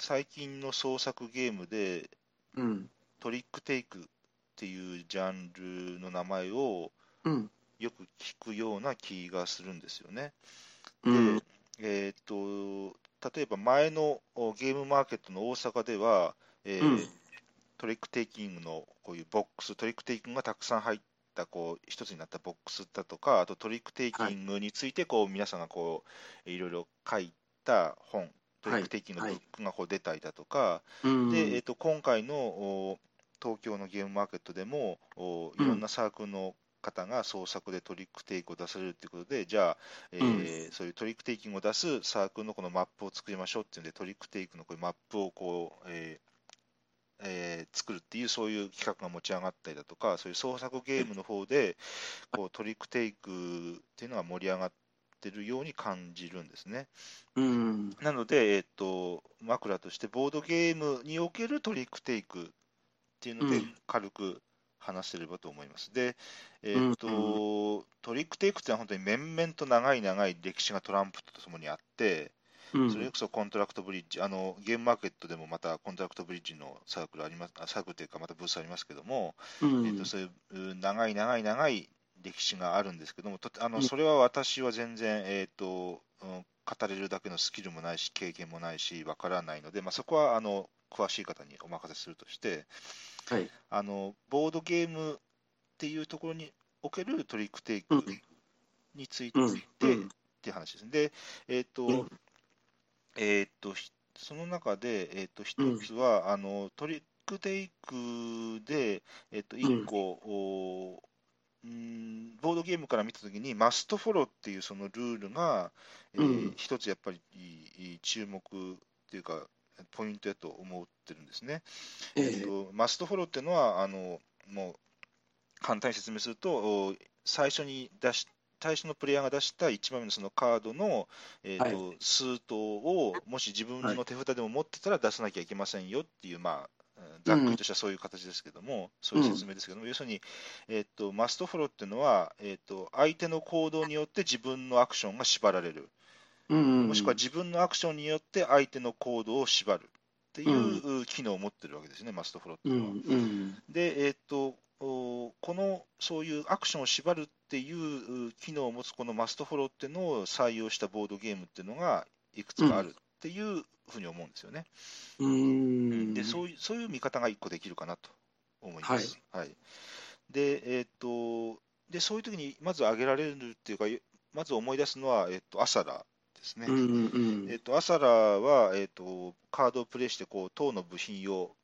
最近の創作ゲームで、うん。トリックテイクっていうジャンルの名前をうん。よく聞くような気がするんですよね。うん。で、えーっと、例えば前のおゲームマーケットの大阪では、えーうんトリックテイキングのこういうボックス、トリックテイキングがたくさん入ったこう一つになったボックスだとか、あとトリックテイキングについてこう皆さんがこういろいろ書いた本、トリックテイキングのブックがこう出たりだとか、うん。で、えー、と今回のお東京のゲームマーケットでもおいろんなサークルの方が創作でトリックテイクを出されるということで、じゃあ、えーそういうトリックテイキングを出すサークルのこのマップを作りましょうっていうんで、トリックテイクのこういうマップをこう、えーえー作るっていう、そういう企画が持ち上がったりだとか、そういう創作ゲームの方でこうトリックテイクっていうのが盛り上がってるように感じるんですね。うん。なので、えっと、枕としてボードゲームにおけるトリックテイクっていうのでうん軽く話せればと思います。で、えっと、トリックテイクっていうのは本当に綿々と長い長い歴史がトランプとともにあって、うん。それこそコントラクトブリッジ、あのゲームマーケットでもまたコントラクトブリッジのサークルあります、あサークルというかまたブースありますけども、うん。えっと、そういう長い長い長い歴史があるんですけども、とあうんのそれは私は全然、えっとうん語れるだけのスキルもないし、経験もないし、わからないので、まあ、そこはあの詳しい方にお任せするとして、はい。あのボードゲームっていうところにおけるトリックテイクうんについて、うん。っていう話ですね。で、えっと、うんえーっと、ひその中で、えーっと、一うんつは、あの、トリックテイクで、えーっと、一個、おうーんボードゲームから見たときに、マストフォローっていうそのルールが、えーうん。一つやっぱりいい注目っていうか、ポイントだと思ってるんですね。ええ。えーっと、マストフォローっていうのは、あの、もう、簡単に説明すると、お最初に出し、最初のプレイヤーが出した1枚目のそのカードの、えーとは数頭を、もし自分の手札でも持ってたら出さなきゃいけませんよっていう、まあ、うんざっくりとしたそういう形ですけども、そういう説明ですけども、要するに、えーと、マストフォローっていうのは、えーと、相手の行動によって自分のアクションが縛られる、うん。もしくは自分のアクションによって相手の行動を縛るっていう機能を持ってるわけですね、マストフォローってういうのは。ん。うん。で、えーっと、おこのそういうアクションを縛るっていうう機能を持つこのマストフォローっていうのを採用したボードゲームっていうのがいくつかあるっていうふうに思うんですよね。うん。でそういうそういう見方が一個できるかなと思います。はいで、えーっとで、そういう時にまず挙げられるっていうか、まず思い出すのは、えーっとアサラですね。うん。うん。えっと、アサラは、えっと、カードをプレイして、こう、塔の部品を、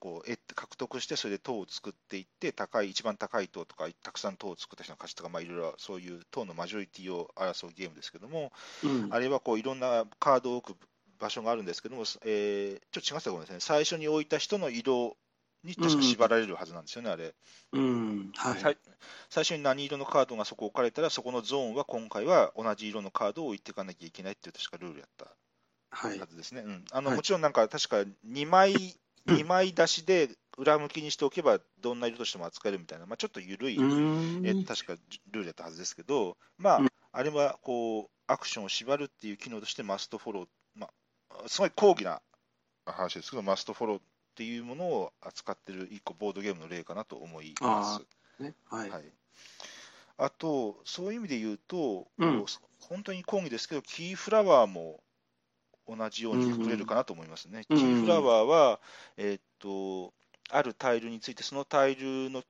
こう、獲得して、それで塔を作っていって、高い、一番高い塔とか、たくさん塔を作った人の勝ちとか、まあ、いろいろ、そういう塔のマジョリティを争うゲームですけども、うん。あれは、こう、いろんなカードを置く場所があるんですけども、えーちょっと違ったところですね。最初に置いた人の色に確か縛られるはずなんですよね、あれ。うん。はい。さい最初に何色のカードがそこ置かれたら、そこのゾーンは今回は同じ色のカードを置いていかなきゃいけないっていう確かルールやったはいは。ずですね。うん、あのはいもちろんなんか確か2枚、2枚出しで裏向きにしておけばどんな色としても扱えるみたいな、まあ、ちょっと緩い、うん。え確かルールだったはずですけど、まあうん、あれはこうアクションを縛るっていう機能としてマストフォロー、まあ、すごい高義な話ですけど、マストフォローっていうものを扱ってる一個ボードゲームの例かなと思います。ね。はい。はい、あと、そういう意味で言うと、うん本当に講義ですけど、キーフラワーも同じようにくくれるかなと思いますね。うんうんキーフラワーは、えーっと、あるタイルについて、そのタイルの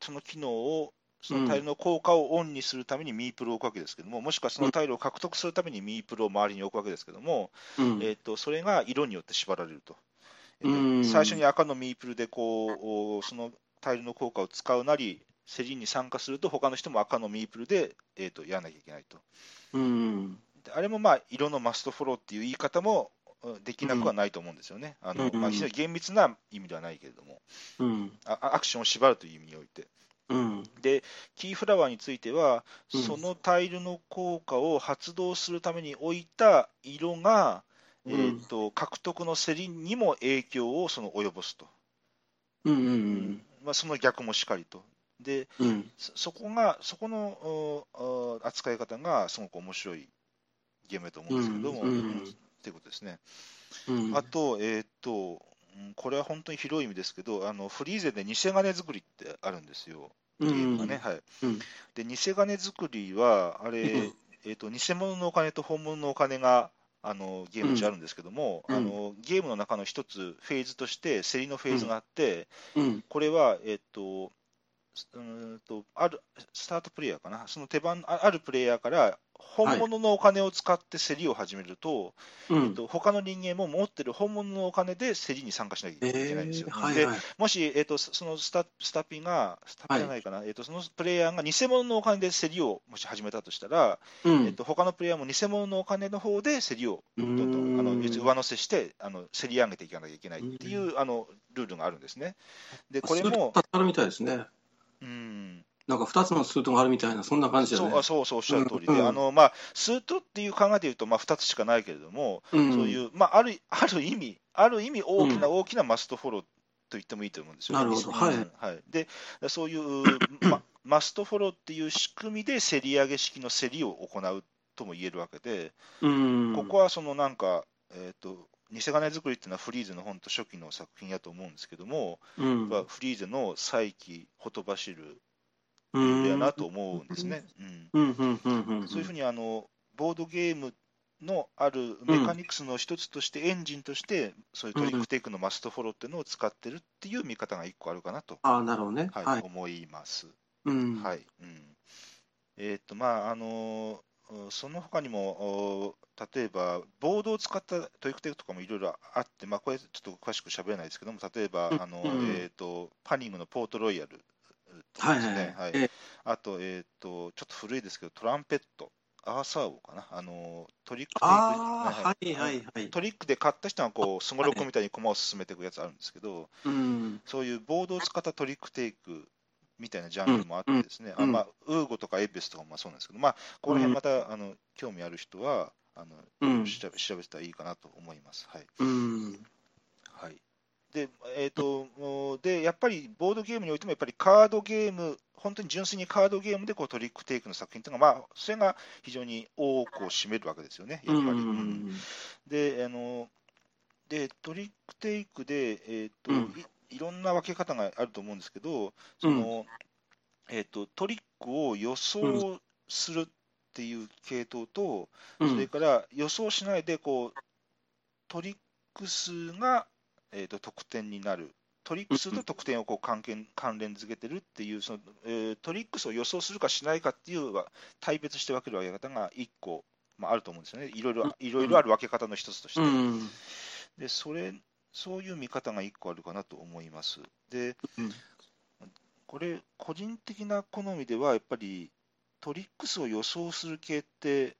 その機能を、そのタイルの効果をオンにするためにミープルを置くわけですけども、もしくはそのタイルを獲得するためにミープルを周りに置くわけですけども、うん。えーっとそれが色によって縛られると。えーうん最初に赤のミープルでこうおそのタイルの効果を使うなり、競りに参加すると、他の人も赤のミープルで、えー、とやらなきゃいけないと。うん。であれもまあ色のマストフォローっていう言い方もうんできなくはないと思うんですよね。あのうんまあ、非常に厳密な意味ではないけれども、うん。あアクションを縛るという意味において。うん。で、キーフラワーについては、うんそのタイルの効果を発動するために置いた色が、うんえー、と獲得の競りにも影響をその及ぼすと、うん。うん。まあ、その逆もしかりと。でうん。そそこが、そこの扱い方がすごく面白いゲームだと思うんですけども、うんうんっていうことですね。うんあと、えーっと、うんこれは本当に広い意味ですけど、あのフリーゼで偽金作りってあるんですよ、ゲームがね。はい、うん。で、偽金作りは、あれ、うんえと、偽物のお金と本物のお金があのゲーム中あるんですけども、うん。あのゲームの中の一つ、フェーズとして、競りのフェーズがあって、うん。これは、えーっと、すうーんとあるスタートプレイヤーかな、その手番ああるプレイヤーから本物のお金を使って競りを始めると、うん。えっと、他の人間も持ってる本物のお金で競りに参加しなきゃいけないんですよ。でえーはいはい。もし、えっと、そそのスタスタピが、スタピじゃないかな、えっと、そのプレイヤーが偽物のお金で競りをもし始めたとしたら、うん。えっと、他のプレイヤーも偽物のお金の方で競りをうどんどんあの上乗せしてあの競り上げていかなきゃいけないっていうあのルールがあるんですね。で、これも、スーッとあるみたいですね。うん、なんか2つのスートがあるみたいな、そんな感じだね。そうあ。そうそうおっしゃる通りで、うん。あのまあ、スートっていう考えで言うと、まあ、2つしかないけれども、うん。そういう、まあ、あるある意味、ある意味大きな大きなマストフォローと言ってもいいと思うんですよ、なるほど。うんはい。はい、でそういう、ま、マストフォローっていう仕組みで競り上げ式の競りを行うとも言えるわけで、うん。ここはそのなんか、えー、と偽金作りっていうのはフリーゼの本と初期の作品やと思うんですけども、うん。まあフリーゼの再起、ほとばしるうんだなと思うんですね。うんそういうふうにあのボードゲームのあるメカニクスの一つとして、エンジンとして、そういうトリックテイクのマストフォローっていうのを使ってるっていう見方が一個あるかなと、ああ、なるほどね。はいはい。思います。うん。はいうんえーっとまああのうんその他にも、お例えば、ボードを使ったトリックテイクとかもいろいろあって、まあ、これちょっと詳しく喋れないですけども、例えば、うんあのうんえーっとパニングのポートロイヤルはいね、はい。はい。はい。えあと,、えー、と、ちょっと古いですけど、トランペット、アーサー王かな、あのトリックテイクああ、はい。はいはい。トリックで買った人がこう、すごろくみたいに駒を進めていくやつあるんですけど、うん。そういうボードを使ったトリックテイクみたいなジャンルもあってですね、うん。あまあ、ウーゴとかエベスとかもまあそうなんですけど、まあ、この辺また、あの興味ある人はあの、うん。調べ調べたらいいかなと思います。はい。うん。はいでえーとでやっぱりボードゲームにおいても、やっぱりカードゲーム、本当に純粋にカードゲームでこうトリックテイクの作品というのが、まあ、それが非常に多くを占めるわけですよね、やっぱり。ううんん。であので、トリックテイクで、えーとうんい、いろんな分け方があると思うんですけど、そのえー、とトリックを予想するっていう系統と、うんそれから予想しないでこうトリック数が、えー、と得点になる。トリック数と得点をこう関係関連づけてるっていうその、えートリック数を予想するかしないかっていうは対別して分ける分け方が1個、まあ、あると思うんですよね。いろいろいろいろある分け方の一つとして。うん。でそれそういう見方が1個あるかなと思います。で、うんこれ、個人的な好みでは、やっぱりトリックスを予想する系って、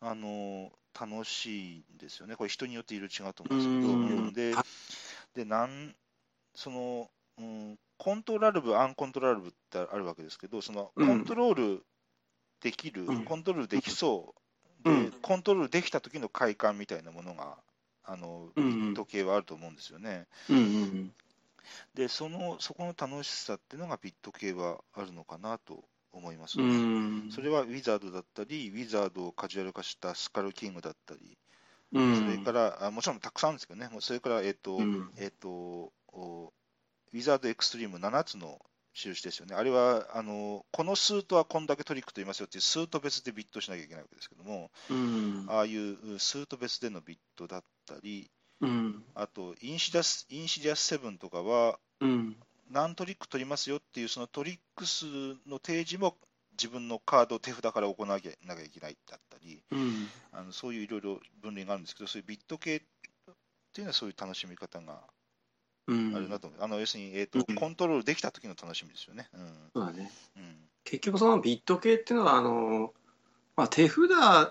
あの楽しいんですよね。これ、人によっていろいろ違うと思うんですけど、ででなんその、うん、コントローラル部、アンコントローラル部ってあるわけですけど、そのコうんントロールできる、うんコントロールできそう、うんでコントロールできた時の快感みたいなものが、あの時計はあると思うんですよね。うんうんで、そのそこの楽しさっていうのがビット系はあるのかなと思います。うん。それはウィザードだったり、ウィザードをカジュアル化したスカルキングだったり、うん。それから、あもちろんたくさんですけどね、もうそれから、えっ、と、うんえっ、と、おウィザードエクストリーム7つの印ですよね。あれは、あの、このスートはこんだけトリックと言いますよっていうスート別でビットしなきゃいけないわけですけども、うん。ああいうスート別でのビットだったり、うん。あとインシダス、インシディアス7とかは、うん。何トリック取りますよっていうそのトリック数の提示も自分のカードを手札から行わなきゃなきゃいけないだったり、うん。あのそういういろいろ分類があるんですけど、そういうビッド系っていうのはそういう楽しみ方がうん。あるなと思う。あの要するに、えーとうんコントロールできた時の楽しみですよね。うんそうだね。うん結局そのビッド系っていうのはあの、まあ、手札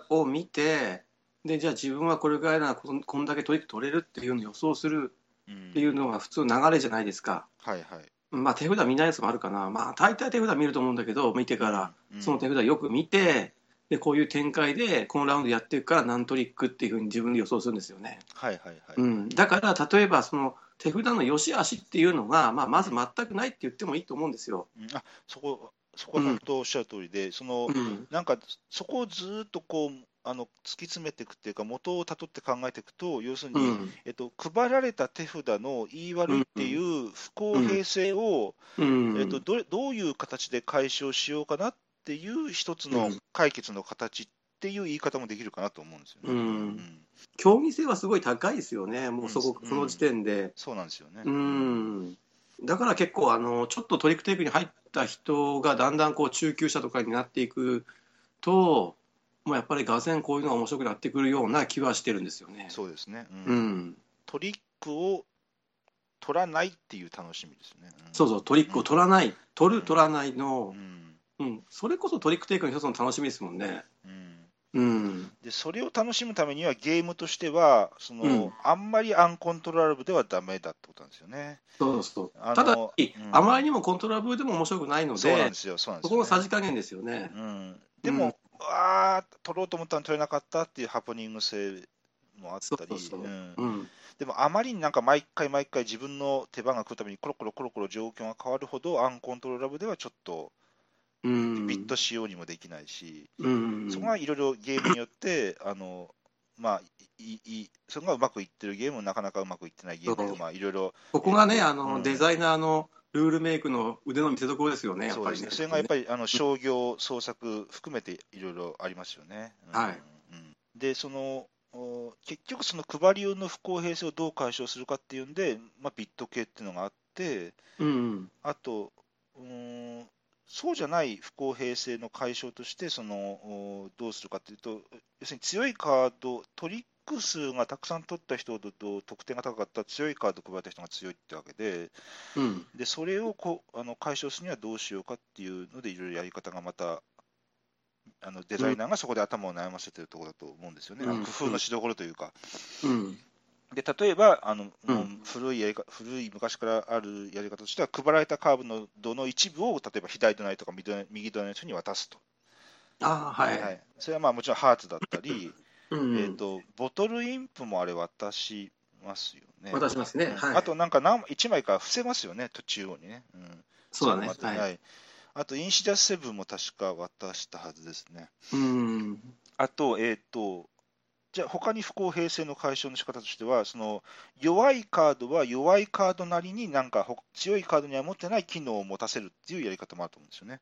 を見てでじゃあ自分はこれぐらいならこんこんだけトリック取れるっていうのを予想するうんっていうのが普通の流れじゃないですか。はいはい。まあ手札見ないやつもあるかな。まあ大体手札見ると思うんだけど見てからうんその手札よく見てでこういう展開でこのラウンドやっていくから何トリックっていうふうに自分で予想するんですよね。はいはいはい。うん、だから例えばその手札の良し悪しっていうのが、まあ、まず全くないって言ってもいいと思うんですよ。うんあそこ、そこは本当おっしゃる通りで、そのうんなんかそこをずーっとこうあの突き詰めていくっていうか、元をたどって考えていくと、要するに、うん。えっと、配られた手札の言い悪いっていう不公平性を、うん。えっと、どれどういう形で解消しようかなっていう一つの解決の形っていう言い方もできるかなと思うんですよね。うん。競技性はすごい高いですよね、もうそこ、うん。その時点で。そうなんですよね。うん。だから結構あの、ちょっとトリックテイクに入った人がだんだんこう中級者とかになっていくと、もうやっぱりがぜんこういうのが面白くなってくるような気はしてるんですよね。そうですね、ううん。ん、トリックを取らないっていう楽しみですね。うん。そうそう、トリックを取らない、取る、取らないうん。の、うん、それこそトリックテイクの一つの楽しみですもんね。うん。うん、でそれを楽しむためには、ゲームとしてはその、うん。あんまりアンコントローラブではダメだってことなんですよね。そうそうただ、うん。あまりにもコントローラブでも面白くないのでそうなんで、すよ、そ。このさじ加減ですよね。うん、でも、ああ、取ろうと思ったのに取れなかったっていうハプニング性もあったり、でもあまりになんか毎回毎回自分の手番が来るためにコロコロコロコロ状況が変わるほどアンコントローラブではちょっとうん、ビット仕様にもできないし、うん、そこがいろいろゲームによって、あのまあ、いいいそこがうまくいってるゲーム、なかなかうまくいってないゲームまあ、いろいろ、ここがね、あの、うん。デザイナーのルールメイクの腕の見せ所ですよね、やっぱりね。それがやっぱりあの商業、創作含めていろいろありますよね。うん。はい。うん。で、そのお結局、その配り用の不公平性をどう解消するかっていうんで、まあ、ビット系っていうのがあって、うん、あと、うーんそうじゃない不公平性の解消として、そのおどうするかというと、要するに強いカード、トリック数がたくさん取った人ほど得点が高かった強いカードを配った人が強いってわけで、うん、でそれをこうあの解消するにはどうしようかっていうので、いろいろやり方がまた、あのデザイナーがそこで頭を悩ませてるところだと思うんですよね、うん。工夫のしどころというか。うん、で例えばあの、うん古いやりか古い昔からあるやり方としては、配られたカーブの度の一部を例えば左隣とか右隣の人に渡すと、ああ、はい。それはまあもちろんハーツだったり、うん、えー、とボトルインプもあれ渡しますよね。渡しますねはいあとなんか何1枚から伏せますよね、途中央にね。うんそうだね。れもあってはい。あと、インシダスセブンも確か渡したはずですね。うん、あと、えっ、と、じゃあ、他に不公平性の解消の仕方としては、その弱いカードは弱いカードなりになんかほ強いカードには持ってない機能を持たせるっていうやり方もあると思うんですよね。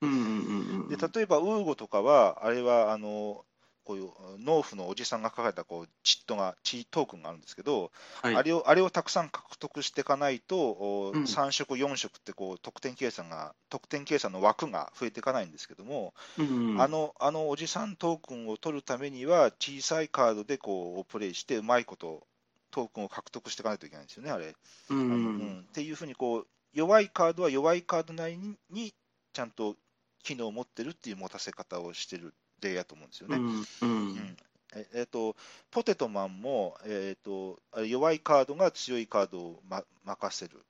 で例えば、ウーゴとかは、あれはあのこういう農夫のおじさんが書かれたこうチットが、チートークンがあるんですけど、はい。あれをあれをたくさん獲得していかないと、おうん。3色、4色ってこう得点計算が、得点計算の枠が増えていかないんですけども、うん、あのあのおじさんトークンを取るためには、小さいカードでこうプレイして、うまいことトークンを獲得していかないといけないんですよね、あれ。うあのうん。ん、っていうふうにこう、弱いカードは弱いカードなりににちゃんと機能を持ってるっていう持たせ方をしてる例やと思うんですよね。うん、ううん。ん、ええっとポテトマンも、えっと弱いカードが強いカードを、ま、任せる、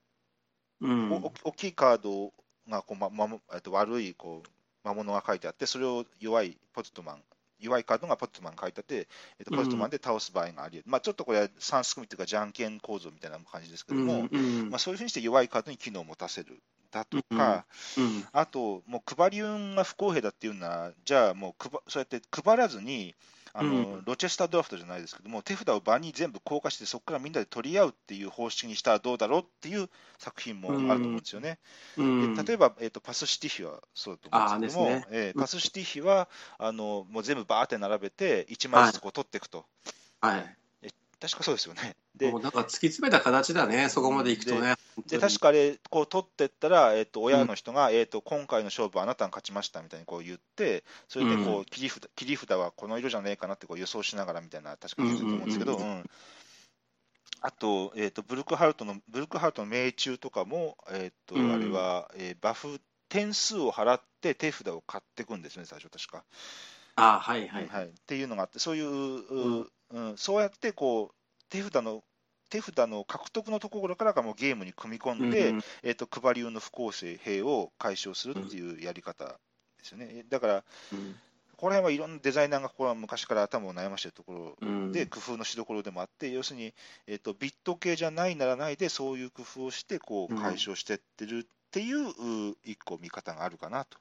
うん、おお大きいカードがこう、ままもえっと、悪いこう魔物が書いてあって、それを弱いポテトマン、弱いカードがポテトマン書いてあって、えっと、ポテトマンで倒す場合があり得る、まあ、ちょっとこれは3すくみというか、じゃんけん構造みたいな感じですけども、うん、まあ、そういうふうにして弱いカードに機能を持たせるだとか、うん、あと、もう配り運が不公平だっていうなら、じゃあもうくば、そうやって配らずに、あのうんロチェスタードラフトじゃないですけども、手札を場に全部硬化して、そこからみんなで取り合うっていう方式にしたらどうだろうっていう作品もあると思うんですよね。うん、で例えば、えーと、パスシティヒはそうだと思うんですけども、ねえーパスシティヒはあのもう全部バーって並べて、1枚ずつこう取っていくと、はい。確かそうですよね。でもうなんか突き詰めた形だね、そこまでいくとね。で確かあれ、こう取ってったら、えっと親の人が、えっと今回の勝負、あなたが勝ちましたみたいにこう言って、それでこうう切り札切り札はこの色じゃねえかなってこう予想しながらみたいな、確か言ってたと思うんですけど、うんうんうんあと、えっとブルクハルトのブルクハルトの命中とかも、えっとうんあれは、えーバフ点数を払って手札を買っていくんですね、最初、確か。あはいはい。はい、っていうのがあって、そういう、ううん。そうやってこう手札の手札の獲得のところからがもうゲームに組み込んで、うんえー、と配り用の不公平を解消するっていうやり方ですよね。だから、うん。ここら辺はいろんなデザイナーがここは昔から頭を悩ましているところうん。で、工夫のしどころでもあって、要するに、えー、とビット系じゃないならないで、そういう工夫をしてこううん。解消していってるっていう、う一個見方があるかなと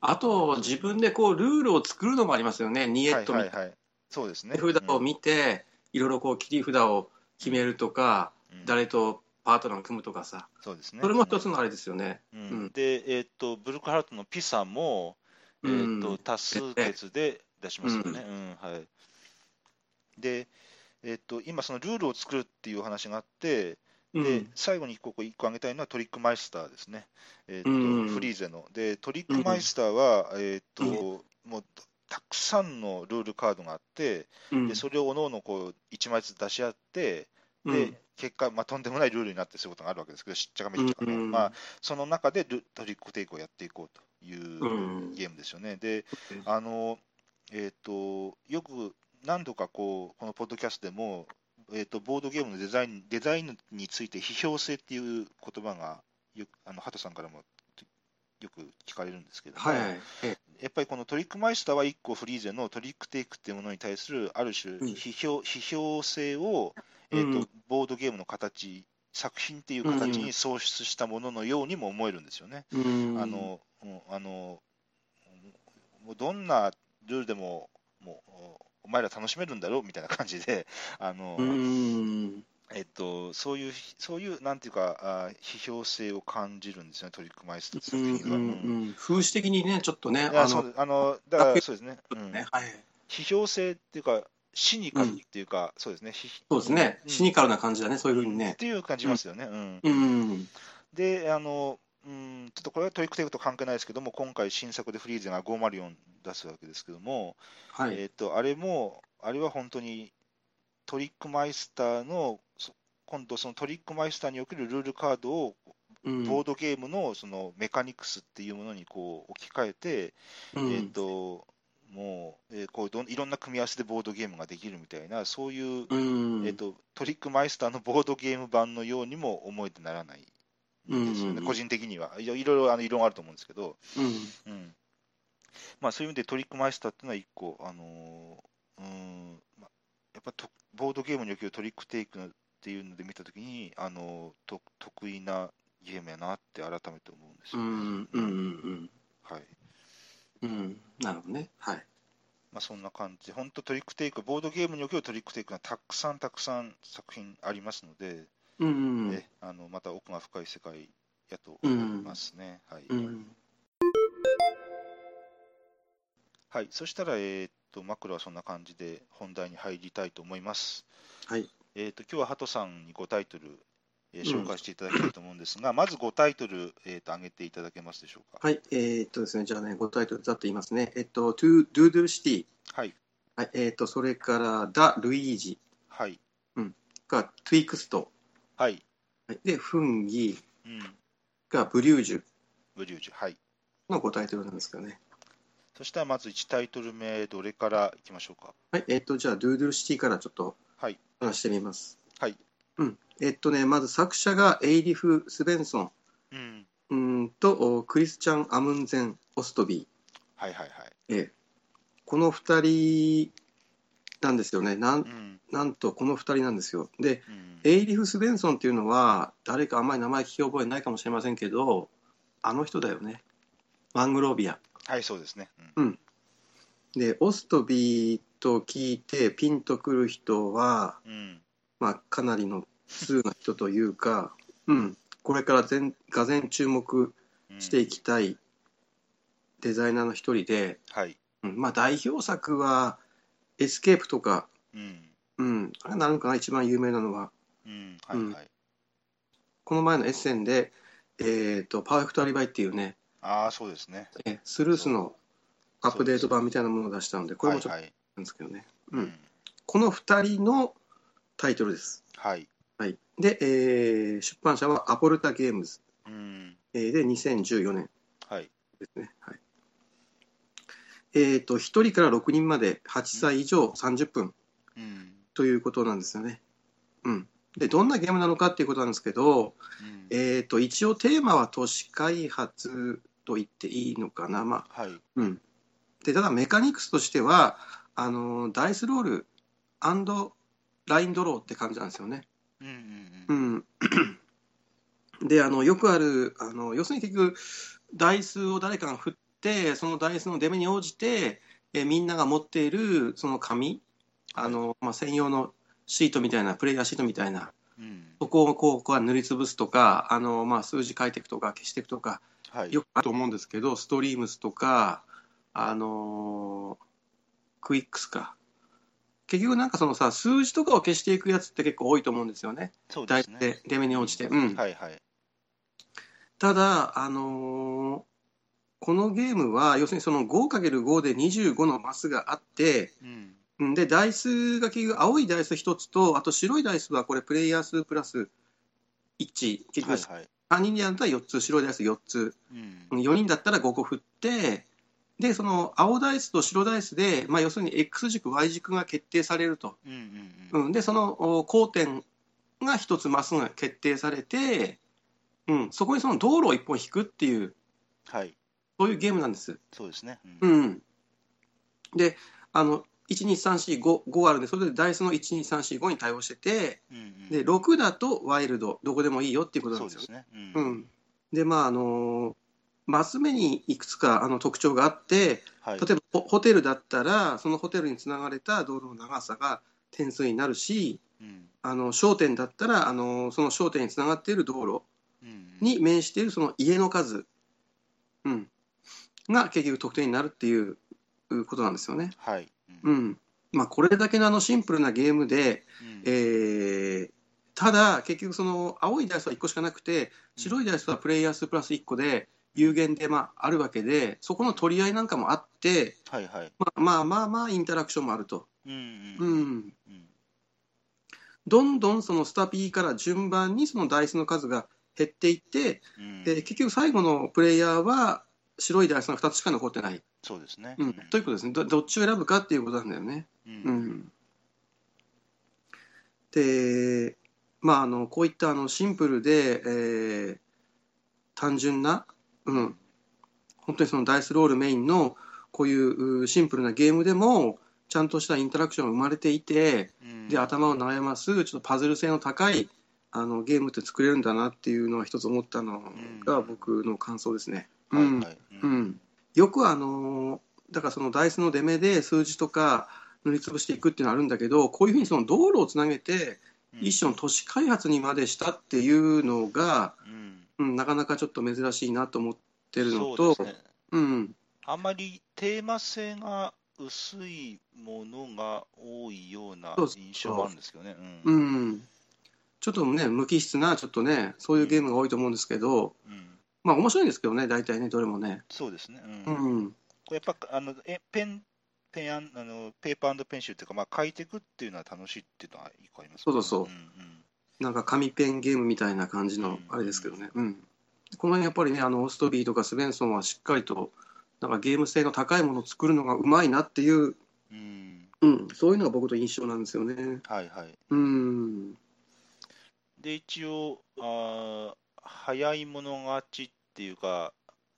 あと、自分でこうルールを作るのもありますよね、ニエットはいはいはい、そうですね。札を見て、いろいろこう切り札を決めるとか、うん。誰とパートナーを組むとかさ、そうですね。それも一つのあれですよね。で、えーっと、ブルクハルトのピサも、えーっとうん多数決で出しますよね。うん。はい、で、えーっと、今、そのルールを作るっていう話があって、うんで最後にここ1個挙げたいのはトリックマイスターですね、えーっとうん。フリーゼの。で、トリックマイスターは、えーっとうん。もうたくさんのルールカードがあって、うん。でそれをおのおのこう1枚ずつ出し合って、うん。で結果、まあ、とんでもないルールになってそういうことがあるわけですけど、しっちゃかめっちゃかの、うんまあ、その中でルトリックテイクをやっていこうといううん。ゲームですよね。で、あの、えっ、と、よく何度かこう、このポッドキャストでも、えっ、と、ボードゲームのデザイン、デザインについて批評性っていう言葉が、よく、あの、ハトさんからもよく聞かれるんですけども、はいはい。えやっぱりこのトリックマイスターは1個フリーゼのトリックテイクっていうものに対するある種うん批評,、批評性を、えーとうんボードゲームの形、作品っていう形に創出したもののようにも思えるんですよね。うんあのうんあのもうどんなルールでももうお前ら楽しめるんだろうみたいな感じで、あのうん。えっと、そういう、そういう、なんていうか、あ批評性を感じるんですよね、トリックマイスター作うん品は。うん。うん。風刺的にね、ちょっとね、あのそうです。あのだからそうですね、うん。ねはい、批評性っていうか、シニカルっていうか、そうですね、ひそうですね、うん。シニカルな感じだね、そういうふうにっね。ていう感じますよね。うん。うん、で、あの、うん、ちょっとこれはトリックテイクと関係ないですけども、今回、新作でフリーゼが504出すわけですけども、はい、えっと、あれも、あれは本当にトリックマイスターの、そ今度、そのトリックマイスターにおけるルールカードを、うん。ボードゲームのそのメカニクスっていうものにこう置き換えて、うん。えっと、もう、えーこうどんいろんな組み合わせでボードゲームができるみたいな、そういう、うん。えっと、トリックマイスターのボードゲーム版のようにも思えてならない。んですよね、うん個人的には。いろいろあの異論あると思うんですけど、うんうんまあ、そういう意味でトリックマイスターっていうのは一個、あのーうんまあ、やっぱとボードゲームにおけるトリックテイクっていうので見たときに、あのーと得意なゲームやなって改めて思うんですうよね。んうんうんはいうんなるほどね。はい。まあ、そんな感じで、本当トリックテイク、ボードゲームにおけるトリックテイクがたくさんたくさん作品ありますので、うんうんえあのまた奥が深い世界やと思いますね。はいうんはい、そしたら、えーっと、マクロはそんな感じで本題に入りたいと思います。はい。えーっと、今日はハトさんに5タイトル、えーうん紹介していただきたいと思うんですが、まず5タイトル、えーっと、挙げていただけますでしょうか？はい。えーっとですね、じゃあね、ごタイトルざっと言いますね。えっと、トゥドゥドゥルシティ。はい、はい。えーっと、それから、ダ・ルイージはい、がトゥイクスト。はい、はいで、フンギうん、がブリュージュブリュージュ、はい。の5タイトルなんですけどね。そしたらまず1タイトル目、どれからいきましょうか？はい。えーっと、じゃあ、ドゥドゥルシティからちょっとはい、話してみます。はい、うん。えっとね、まず作者がエイリフ・スベンソン。うん、うーんとおクリスチャン・アムンゼン・オストビはい、はい、はい。ー、ええこの2人なんですよね。なんうん、なんとこの2人なんですよ。でうん、エイリフ・スベンソンっていうのは誰かあんまり名前聞き覚えないかもしれませんけどあの人だよね。マングロービア。はい、そうですね。うん、でオストビーと聞いてピンとくる人は、うん、まあ、かなりの通な人というか、うん、これから全がぜ注目うん。していきたいデザイナーの一人で、はい、うん。まあ、代表作は「エスケープ」とか、うん、うん、あれなのかな一番有名なのはうん、はい、はい。この前のエッセンで「えー、とパーフェクトアリバイ」っていうねああ、そうですね。えスルースのアップデート版みたいなものを出したのでこれもちょっとはい、はい。なんですけどね、ううんん、この2人のタイトルです、はい。はい、で、えー出版社はアポルタゲームズ、うん。えーで2014年はい。ですね。はい。えっ、と、1人から6人まで8歳以上30分うん。ということなんですよね。うん。で、どんなゲームなのかっていうことなんですけど、うんえっ、と、一応テーマは都市開発と言っていいのかな。まあ、はい。うん。で、ただメカニクスとしては、あの、ダイスロールラインドローって感じなんですよね。うん。うん。ううん。ん。で、あの、よくある、あの、要するに結局、ダイスを誰かが振っって、そのダイスの出目に応じて、えーみんなが持っているその紙、あのまあ、専用のシートみたいな、プレイヤーシートみたいな、うんそこをこうこう塗りつぶすとか、あのまあ、数字書いていくとか、消していくとか、はい。よくあると思うんですけど、ストリームスとか、あのークイックスか。結局なんかそのさ、数字とかを消していくやつって結構多いと思うんですよね。大そうですね。体、出目に応じて。うん。はいはい。ただ、あのーこのゲームは、要するにその 5×5 で25のマスがあって、うん。うんで、ダイスが結局青いダイス1つと、あと白いダイスはこれプレイヤー数プラス1、結局はいはい。3人でやったら4つ、白いダイス4つ、うん。4人だったら5個振って、で、その青ダイスと白ダイスで、まあ、要するに X 軸、Y 軸が決定されると。うんうんうん。うん、で、そのお交点が1つマスが決定されて、うん、そこにその道路を1本引くっていう、はい。そういうゲームなんです。そうですね。ううんん。で、あの、1、2、3、4、5、5あるんで、それでダイスの1、2、3、4、5に対応してて、うんうん。で、6だとワイルド、どこでもいいよっていうことなんですよそうです。ね。う。ん。で、まあ、あのマス目にいくつかあの特徴があって、はい。例えばホホテルだったら、そのホテルにつながれた道路の長さが点数になるし、うんあの商店だったら、あのその商店につながっている道路うんに面しているその家の数、うん、が結局得点になるっていうことなんですよね。はい。ううんんまあ、これだけのあのシンプルなゲームで、うんえーただ、結局その青いダイスは1個しかなくて、白いダイスはプレイヤー数プラス1個で、有限でまああるわけで、そこの取り合いなんかもあって、はいはい。まあまあまあまあ、インタラクションもあると。うんううんん、うんどんどんそのスタピーから順番にそのダイスの数が減っていって、うんで結局最後のプレイヤーは白いダイスが2つしか残ってない、そうですね。うん、ということですね。ど、どっちを選ぶかっていうことなんだよね。ううん。ん、で、まあ、あのこういったあのシンプルで、えー単純な、うん、本当にそのダイスロールメインのこういううシンプルなゲームでも、ちゃんとしたインタラクションが生まれていて、うん。で頭を悩ますちょっとパズル性の高いあのゲームって作れるんだなっていうのは一つ思ったのがうん。僕の感想ですね。うんはいはい。う。ん、よくあのだからそのダイスの出目で数字とか塗りつぶしていくっていうのはあるんだけどこういうふうにその道路をつなげてうん一種の都市開発にまでしたっていうのが、うんうん、なかなかちょっと珍しいなと思ってるのと。うんあまりテーマ性が薄いものが多いような印象もあるんですけどね。ううんん、ちょっとね無機質なちょっとねそういうゲームが多いと思うんですけど、うんまあ面白いんですけどね大体ねどれもね。そうですね。ううん。んこれやっぱあのえペンペンあのペーパーペンシルっていうか、まあ、書いていくっていうのは楽しいっていうのは一個ありますそうそうそう。うんうん。なんか紙ペンゲームみたいな感じのうんあれですけどね、うん、この辺やっぱりねあのオーストビーとかスベンソンはしっかりとなんかゲーム性の高いものを作るのがうまいなっていう、うん。うん、そういうのが僕の印象なんですよね。はいはい。うん、で、一応、あー早い者勝ちっていうか、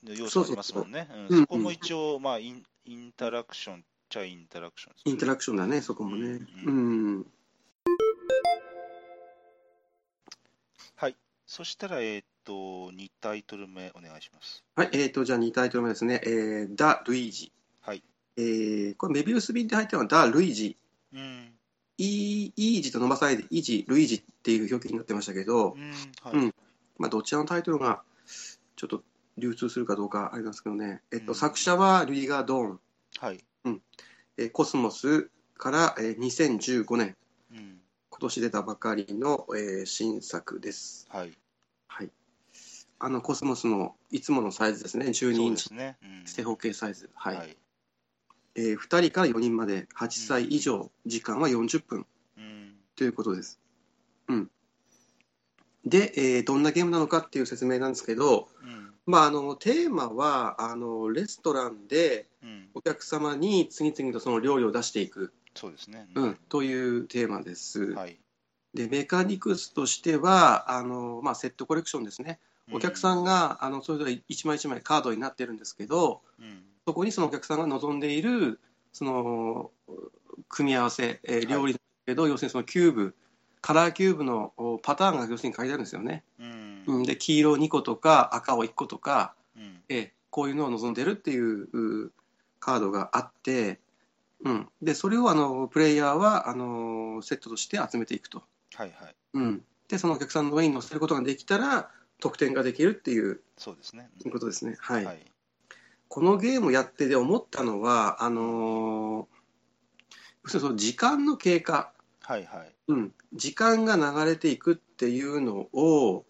要素ありますもんね。そこも一応、まあイン、インタラクションっちゃインタラクションねインタラクションだね、そこもね。ううん、はい。そしたら、えっ、と、2タイトル目お願いします。はい、えーと、じゃあ2タイトル目ですね、えー、ダ・ルイージ。はい。えーこれメビウス便で入ってるのはダ・ルイージ。うん。イージと伸ばさないでイージ、ルイージっていう表記になってましたけど、うん。はい。うんまあ、どちらのタイトルがちょっと流通するかどうかありますけどね、えっと、うん作者はルイガー・ドーン、はい。えーコスモスから、えー2015年、うん。今年出たばかりの、えー新作です。はい。はい。あの、コスモスのいつものサイズですね、12インチそうですね。うん正方形サイズ。はい。はい。えー2人から4人まで8歳以上、時間は40分うん。ということです。うん。で、えーどんなゲームなのかっていう説明なんですけど、うん。まあ、あのテーマはあのレストランでうん。お客様に次々とその料理を出していく、そうですね。うん、というテーマです。はい。でメカニクスとしてはあの、まあ、セットコレクションですね。お客さんが、あのそれぞれ一枚一枚カードになってるんですけどうん。そこにそのお客さんが望んでいるその組み合わせ、えー料理だけど、要するにそのキューブカラーキューブのおパターンが要するに書いてあるんですよね。うん。うん、で黄色2個とか赤を1個とか、うん。えーこういうのを望んでるっていううカードがあって、うん、でそれをあのプレイヤーはあのセットとして集めていくと、はいはい。うん、でそのお客さんの上に乗せることができたら得点ができるっていうそうですね。ことですね。はいはい。このゲームやってて思ったのは、あのーその時間の経過、はいはい。うん、時間が流れていくっていうのを、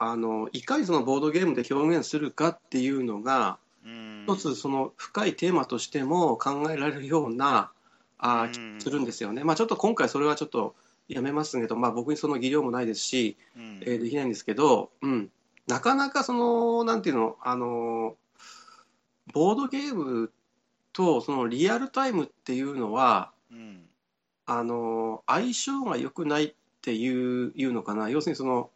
あのいかにそのボードゲームで表現するかっていうのが、うん。一つその深いテーマとしても考えられるようなあするんですよね。まあ、ちょっと今回それはちょっとやめますけど、まあ、僕にその技量もないですし、うんえーできないんですけど、うん、なかなかその、なんていうの、あの、ボードゲームとそのリアルタイムっていうのは、うん。あの、相性が良くないっていういうのかな。要するにその、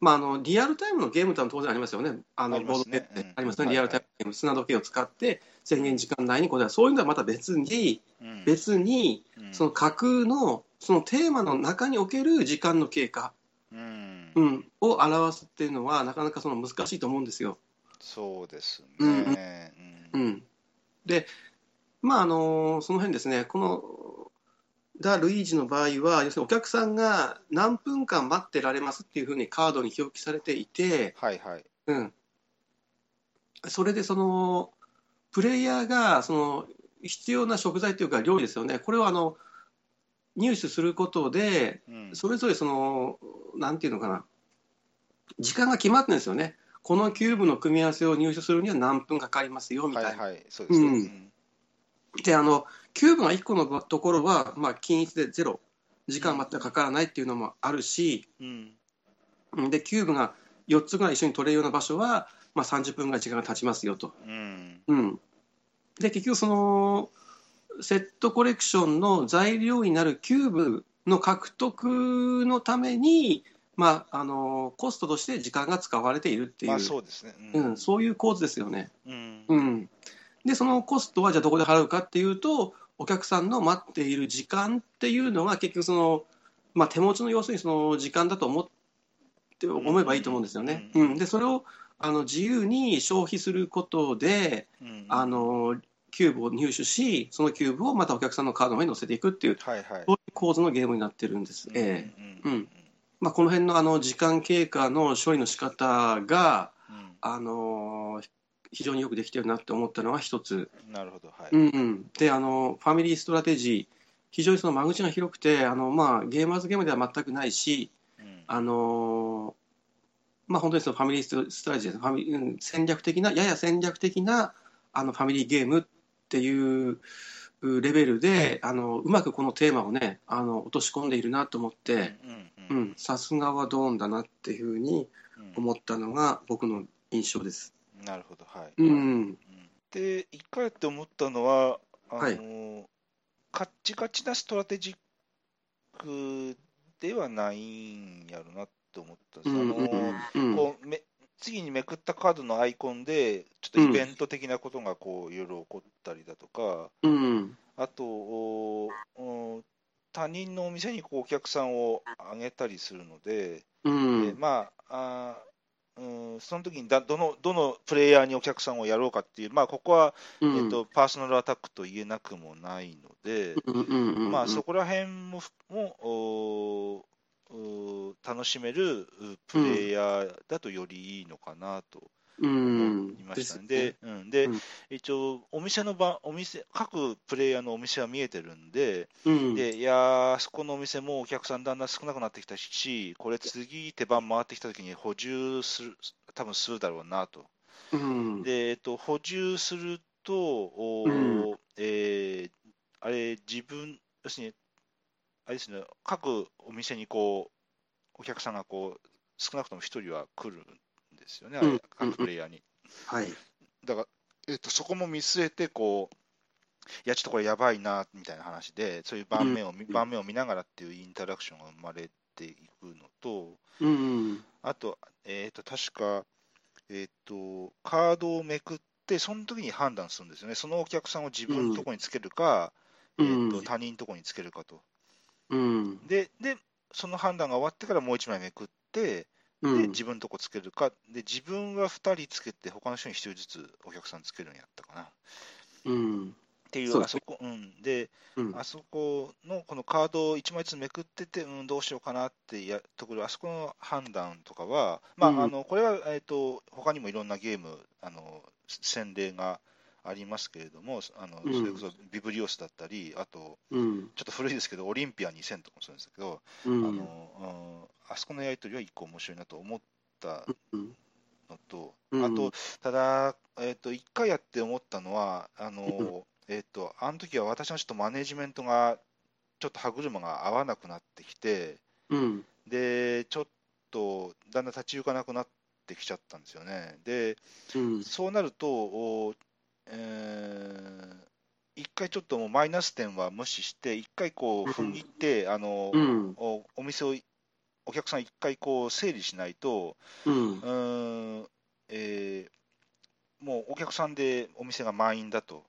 まあ、あのリアルタイムのゲームってのは当然ありますよね。あのボードゲームってうんありますね。はいリアルタイムゲーム、砂時計を使って制限時間内にこれは、そういうのはまた別に、うん。別に、うんその架空のそのテーマの中における時間の経過、うんう。ん、を表すっていうのはなかなかその難しいと思うんですよ。そうですうんね。うん。うん、で、まああのその辺ですね、このダ・ルイージの場合は、要するにお客さんが何分間待ってられますっていうふうにカードに表記されていて、はいはい。うん、それでそのプレイヤーがその必要な食材というか料理ですよね、これをあの入手することで、うん。それぞれその、なんていうのかな、時間が決まってるんですよね。このキューブの組み合わせを入手するには何分かかりますよみたいな。はいはい。そうですね。うんうんで、あの、キューブが1個のところは、まあ、均一でゼロ、時間全くかからないっていうのもあるし、うん。うんで、キューブが4つぐらい一緒に取れるような場所は、まあ、30分ぐらい時間が経ちますよと。うん。うん。で、結局その、セットコレクションの材料になるキューブの獲得のために、まあ、あの、コストとして時間が使われているっていう、まあそうですね。うん、そういう構図ですよね。うん。うん、でそのコストはじゃあどこで払うかっていうとお客さんの待っている時間っていうのが結局その、まあ、手持ちの要するにその時間だと思って思えばいいと思うんですよね。ううん。ん。でそれをあの自由に消費することでうん。あ、のキューブを入手しそのキューブをまたお客さんのカードの上に載せていくっていうはいはい。そういう構図のゲームになってるんです。ええうんうん。まあ、この辺のあの時間経過の処理の仕方がうん。あの非常によくできてるなって思ったのが一つ。なるほど。はい。うんうん、であのファミリーストラテジー、非常にその間口が広くてあの、まあ、ゲーマーズゲームでは全くないし、うんあのまあ、本当にそのファミリーストラテジーですファミうん戦略的な、やや戦略的なあのファミリーゲームっていううレベルであのうまくこのテーマをねあの落とし込んでいるなと思って、さすがはドーンだなっていうふうにうん思ったのが僕の印象です。なるほど。はい。うんうんで、一回やって思ったのは、あのはいカッチカチなストラテジックではないんやろなって思ったんです。うんあのうんこうめ次にめくったカードのアイコンで、ちょっとイベント的なことがこういろいろ起こったりだとか、うんあと、おお他人のお店にこうお客さんをあげたりするので、うんでまあ、あーうん、その時にだどのどのプレイヤーにお客さんをやろうかっていう、まあ、ここは、うん。えっと、パーソナルアタックと言えなくもないので、まあ、そこら辺もふもおお楽しめるうプレイヤーだとよりいいのかなとうん思いましたね。でうん、で、うん。一応、お店の場、お店、各プレイヤーのお店は見えてるんで、うん。で、いやー、そこのお店もお客さんだんだん少なくなってきたし、これ次手番回ってきた時に補充する、多分するだろうなと。うん。で、えっと、補充すると、おえーあれ、自分、要するに、あれですね、各お店にこう、お客さんがこう、少なくとも一人は来るんですよね、うん各プレイヤーに。はいだから、えっと、そこも見据えて、こう、いや、ちょっとこれやばいな、みたいな話で、そういう盤面を盤面を見ながらっていうインタラクションが生まれていくのと、うんあと、えっと、確か、えっと、カードをめくって、その時に判断するんですよね。そのお客さんを自分のところにつけるか、うんえっと、他人のところにつけるかと。うん。で、で、その判断が終わってからもう一枚めくって、うん。自分のとこつけるか、で自分は2人つけて、他の人に1人ずつお客さんつけるんやったかな。っうん。ていう、あそこ、うん、で、うん。あそこのこのカードを1枚ずつめくってて、うん、どうしようかなってやところ、あそこの判断とかは、まあうん。あのこれは、えー、と他にもいろんなゲーム、あの洗礼がありますけれども、あのうん。それこそビブリオスだったり、あと、うん。ちょっと古いですけど、オリンピア2000とかもそうですけど、うあのんうんあそこのやり取りは一個面白いなと思ったうん。のと、うん。あと、ただ、えっと、一回やって思ったのは、あのうん。えっと、あの時は私のちょっとマネジメントが、ちょっと歯車が合わなくなってきて、うん。で、ちょっとだんだん立ち行かなくなってきちゃったんですよね。で、うん。そうなると、おえー一回ちょっともうマイナス点は無視して、一回こう踏ん切って、あのうん。おお店を、お客さん一回こう整理しないと、うん。うえーもうお客さんでお店が満員だと、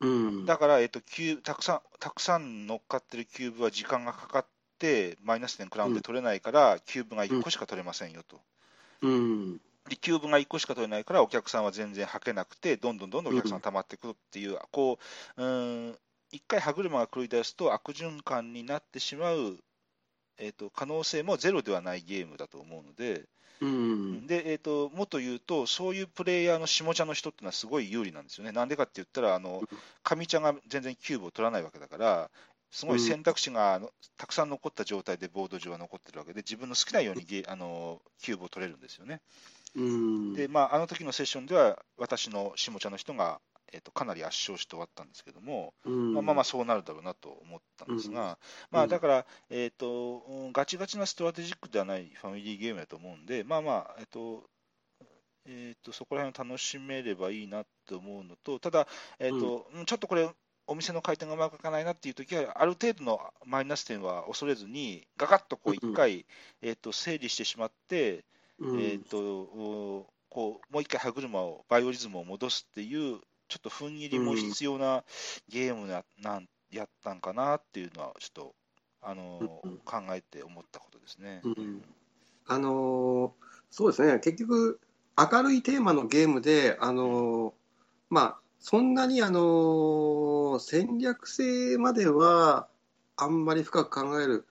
うん。だから、えっとキューたくさんたくさん乗っかってるキューブは時間がかかって、マイナス点食らうんで取れないから、キューブが1個しか取れませんよと。うんでキューブが1個しか取れないから、お客さんは全然はけなくて、どんどんどんどんお客さん溜まってくるっていう、こう、うーん、一回歯車が狂い出すと悪循環になってしまう、えっと可能性もゼロではないゲームだと思うので、うんで、えー、ともっと言うと、そういうプレイヤーの下家の人っていうのはすごい有利なんですよね。なんでかって言ったら、あの上家が全然キューブを取らないわけだから、すごい選択肢があのたくさん残った状態でボード上は残ってるわけで、自分の好きなようにゲあのキューブを取れるんですよね。うん。で、まあ、あの時のセッションでは、私の下家の人が、えー、とかなり圧勝して終わったんですけども、うん。まあまあまあそうなるだろうなと思ったんですが、まあだから、えーとうんガチガチなストラテジックではないファミリーゲームだと思うんで、まあまあ、えっ、と、えーと、そこら辺を楽しめればいいなと思うのと、ただ、えーとうん。ちょっとこれ、お店の回転がうまくいかないなっていうときは、ある程度のマイナス点は恐れずに、ガガッとこう一回、えーと整理してしまって、うん。えーとおこうもう一回歯車を、バイオリズムを戻すっていう、ちょっと踏ん切りも必要なゲームななんやったんかなっていうのは、ちょっと、あのうん。考えて思ったことですね。うん。あのーそうですね、結局、明るいテーマのゲームで、あのーまあ、そんなに、あのー戦略性までは、あんまり深く考える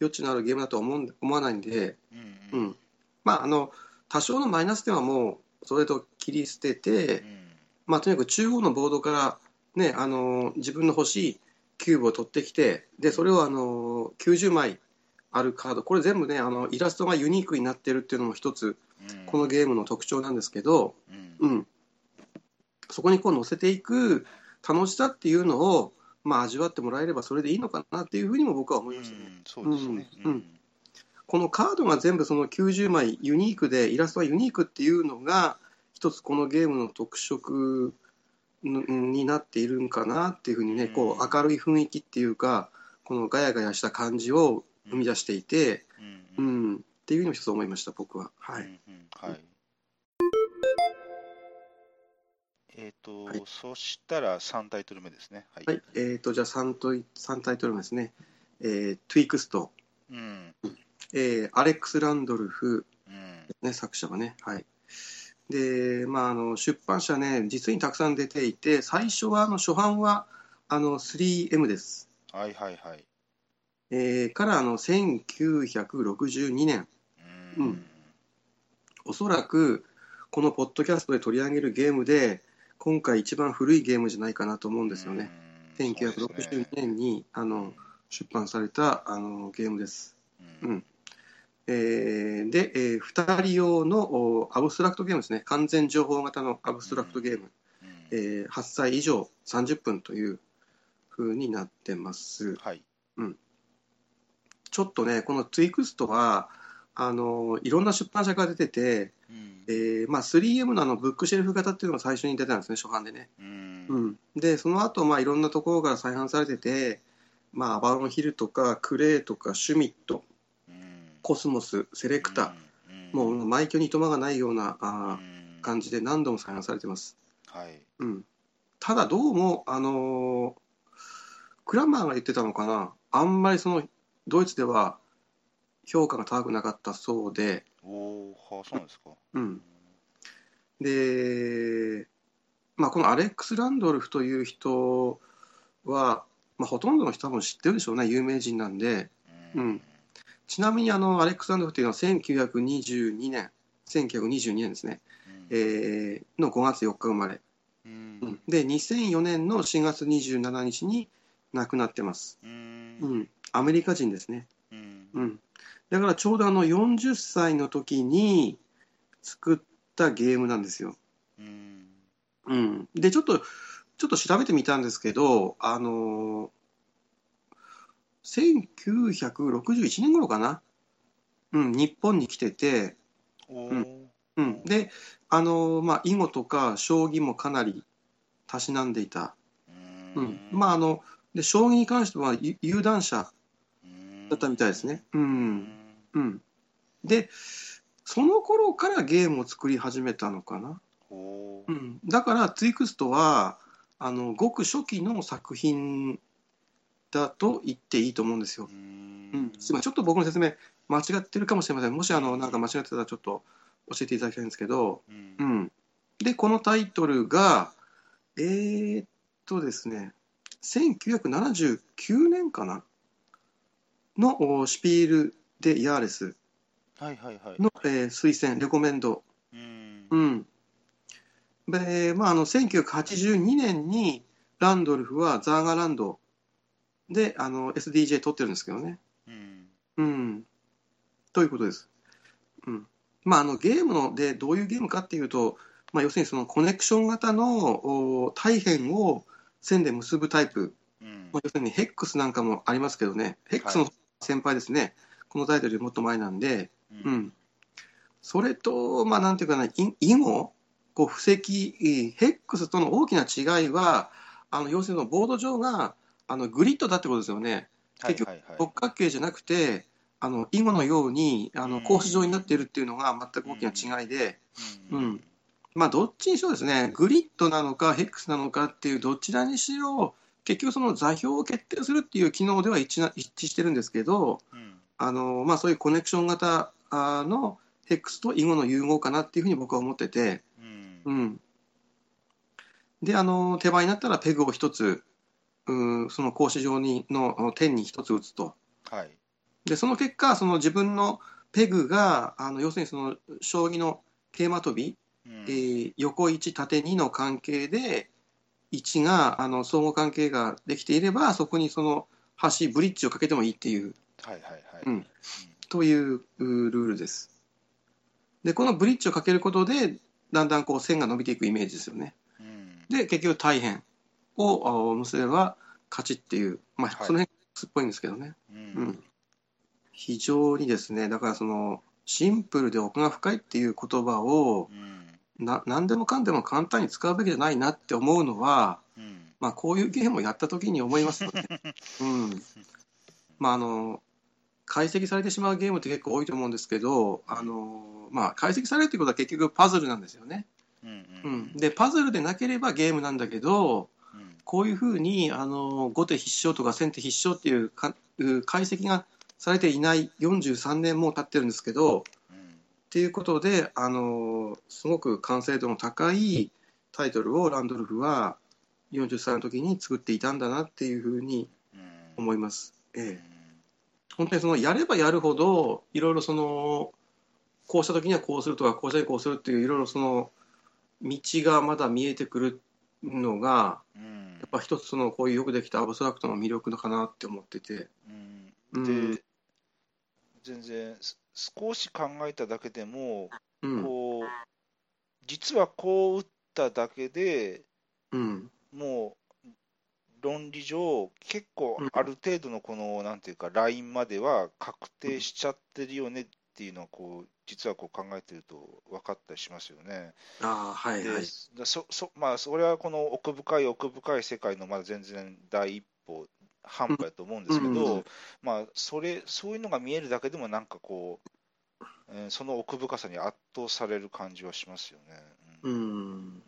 余地のあるゲームだとは思うん思わないんで、うんうん。うんまあ、あの多少のマイナス点はもう、それと切り捨てて、まあ、とにかく中央のボードから、ね、あの自分の欲しいキューブを取ってきて、でそれをあの90枚あるカード、これ全部ね、あのイラストがユニークになってるっていうのも一つ、うん。このゲームの特徴なんですけど、うん。うん、そこにこう載せていく楽しさっていうのを、まあ、味わってもらえればそれでいいのかなっていうふうにも僕は思いましたね。うん。そうですね。うん。うんこのカードが全部その90枚ユニークでイラストがユニークっていうのが一つこのゲームの特色になっているんかなっていうふうにね、こう明るい雰囲気っていうかこのガヤガヤした感じを生み出していて、ううんんっていうのを一つ思いました僕は。はい、うんうんはい。えっとはい、そしたら3タイトル目ですね。はい。はいえー、とじゃあ 3, と3タイトル目ですね。えー、トゥイクスト、うん。えーアレックス・ランドルフ、うん。ね、作者がね。はい。で、まあ、あの出版社ね、実にたくさん出ていて、最初はあの初版はあの 3M です。はいはいはい。えーからあの1962年、ううんん。おそらくこのポッドキャストで取り上げるゲームで、今回一番古いゲームじゃないかなと思うんですよね。うん。1962年にあの出版されたあのゲームです。ううんんえーで、えー2人用のおアブストラクトゲームですね、完全情報型のアブストラクトゲーム、うん。えー8歳以上30分という風になってます。はい。ちょっとね、このツイクストは、あのいろんな出版社が出てて、うん。えーまあ、3M のあのブックシェルフ型っていうのが最初に出たんですね、初版でね。うん。うん、で、その後、まあいろんなところから再販されてて、まあ、アバロンヒルとか、クレイとか、シュミット、うんコスモス、セレクタ、うんもう埋挙にいとまがないようなあ感じで何度も再販されてます。はい。うん、ただ、どうも、あのークラマーが言ってたのかな、あんまりそのドイツでは評価が高くなかったそうで、おはあ、そうなんですか。うん、で、まあ、このアレックス・ランドルフという人は、まあ、ほとんどの人多分知ってるでしょうね、有名人なんで、うんちなみにあのアレックス・ランドルフというのは1922年、1922年ですね、えーの5月4日生まれ、うん。うん。で、2004年の4月27日に亡くなってます。うん。うん、アメリカ人ですね。うん。うん、だからちょうどあの40歳の時に作ったゲームなんですよ。うん。うん、でちょっとちょっと調べてみたんですけど、あのー1961年頃かな、うん、日本に来てて、おうん。ーうん、で、あのーまあ、囲碁とか将棋もかなりたしなんでいた、うん。まああので将棋に関してはゆ有段者だったみたいですね。ううん。んうん、でその頃からゲームを作り始めたのかな。うん、だからツイクストはあのごく初期の作品だと言っていいと思うんですよ。ううん。ちょっと僕の説明間違ってるかもしれません。もしあのなんか間違ってたらちょっと教えていただきたいんですけど、うん。うん、でこのタイトルがえー、っとですね1979年かな？のおシピール・デ・ヤーレス。はいはいはい。の、えー推薦レコメンド。うん。うん。で、まあ、あの、1982年に、ランドルフはザーガランドで、あの、SDJ 取ってるんですけどね。うんうん。ということです。うん。まあ、あの、ゲームの、で、どういうゲームかっていうと、まあ、要するにそのコネクション型のお大変を線で結ぶタイプ。うんまあ、要するにヘックスなんかもありますけどね。ヘックスの先輩ですね。このタイトルよりもっと前なんで、うん、それと、まあ、なんていうかな、い囲碁、こう布石、ヘックスとの大きな違いは、あの要するにボード上があのグリッドだってことですよね。結局六角形じゃなくて、あの囲碁のようにあの格子状になっているっていうのが全く大きな違いで、うん。まあ、どっちにしろですね、グリッドなのかヘックスなのかっていうどちらにしろ、結局その座標を決定するっていう機能では一致な一致してるんですけど、うん。あのまあ、そういうコネクション型あのヘックスと囲碁の融合かなっていうふうに僕は思ってて、うん。うん、であの手番になったらペグを一つうんその格子状にの点に一つ打つと。はい。でその結果その自分のペグがあの要するにその将棋の桂馬跳び、うん。えー横1縦2の関係で1があの相互関係ができていればそこにその橋ブリッジをかけてもいいっていう。はいはいはい。うん。といううルールです。で、このブリッジをかけることで、だんだんこう線が伸びていくイメージですよね。うん。で、結局大変をあ結べば勝ちっていう、まあ、はいその辺すっぽいんですけどね。ううんん。非常にですね、だからその、シンプルで奥が深いっていう言葉を、うんな何でもかんでも簡単に使うべきじゃないなって思うのは、うんまあ、こういうゲームをやった時に思いますよね。うん。まあ、あの、解析されてしまうゲームって結構多いと思うんですけど、あの、まあ、解析されるってことは結局パズルなんですよね。うんううんん。で、パズルでなければゲームなんだけど、うんこういうふうに、あの、後手必勝とか先手必勝っていうか解析がされていない43年も経ってるんですけど、うん。っていうことで、あのすごく完成度の高いタイトルをランドルフは40歳の時に作っていたんだなっていうふうにうん。思います。えうん。え、本当にそのやればやるほどいろいろそのこうした時にはこうするとかこうした時にこうするっていういろいろその道がまだ見えてくるのがうん。やっぱ一つそのこういうよくできたアブストラクトの魅力かなって思ってて。うん。うん。で全然す少し考えただけでもうん。こう実はこう打っただけでうん。もう論理上結構うんある程度のこのなんていうかラインまでは確定しちゃってるよねっていうのはこう実はこう考えてると分かったりしますよね。ああはいではい。だそそまあ、それはこの奥深い奥深い世界のまだ全然第一歩半歩やと思うんですけど、うんうんまあ、それそういうのが見えるだけでもなんかこう、えーその奥深さに圧倒される感じはしますよね。ううんん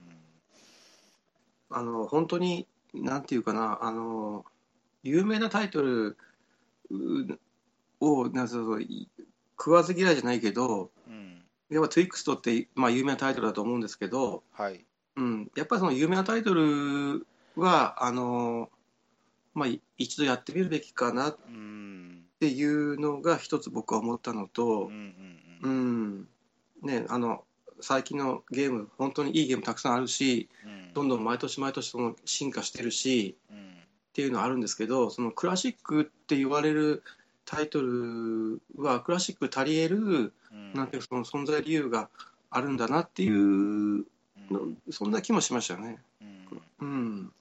あの本当になんていうかなあの有名なタイトルうをなんかそう食わず嫌いじゃないけどうん。やっぱ TWIXT って、まあ、有名なタイトルだと思うんですけど、はい。うん、やっぱりその有名なタイトルはあの、まあ、い一度やってみるべきかなっうん。ていうのが一つ僕は思ったのうとん、うんううん。んね、あの最近のゲーム本当にいいゲームたくさんあるしうんどんどん毎年毎年その進化してるしうん。っていうのはあるんですけどそのクラシックって言われるタイトルはクラシック足り得るうん。なんていうかその存在理由があるんだなっていうそんな気もしましたね。うん。うん、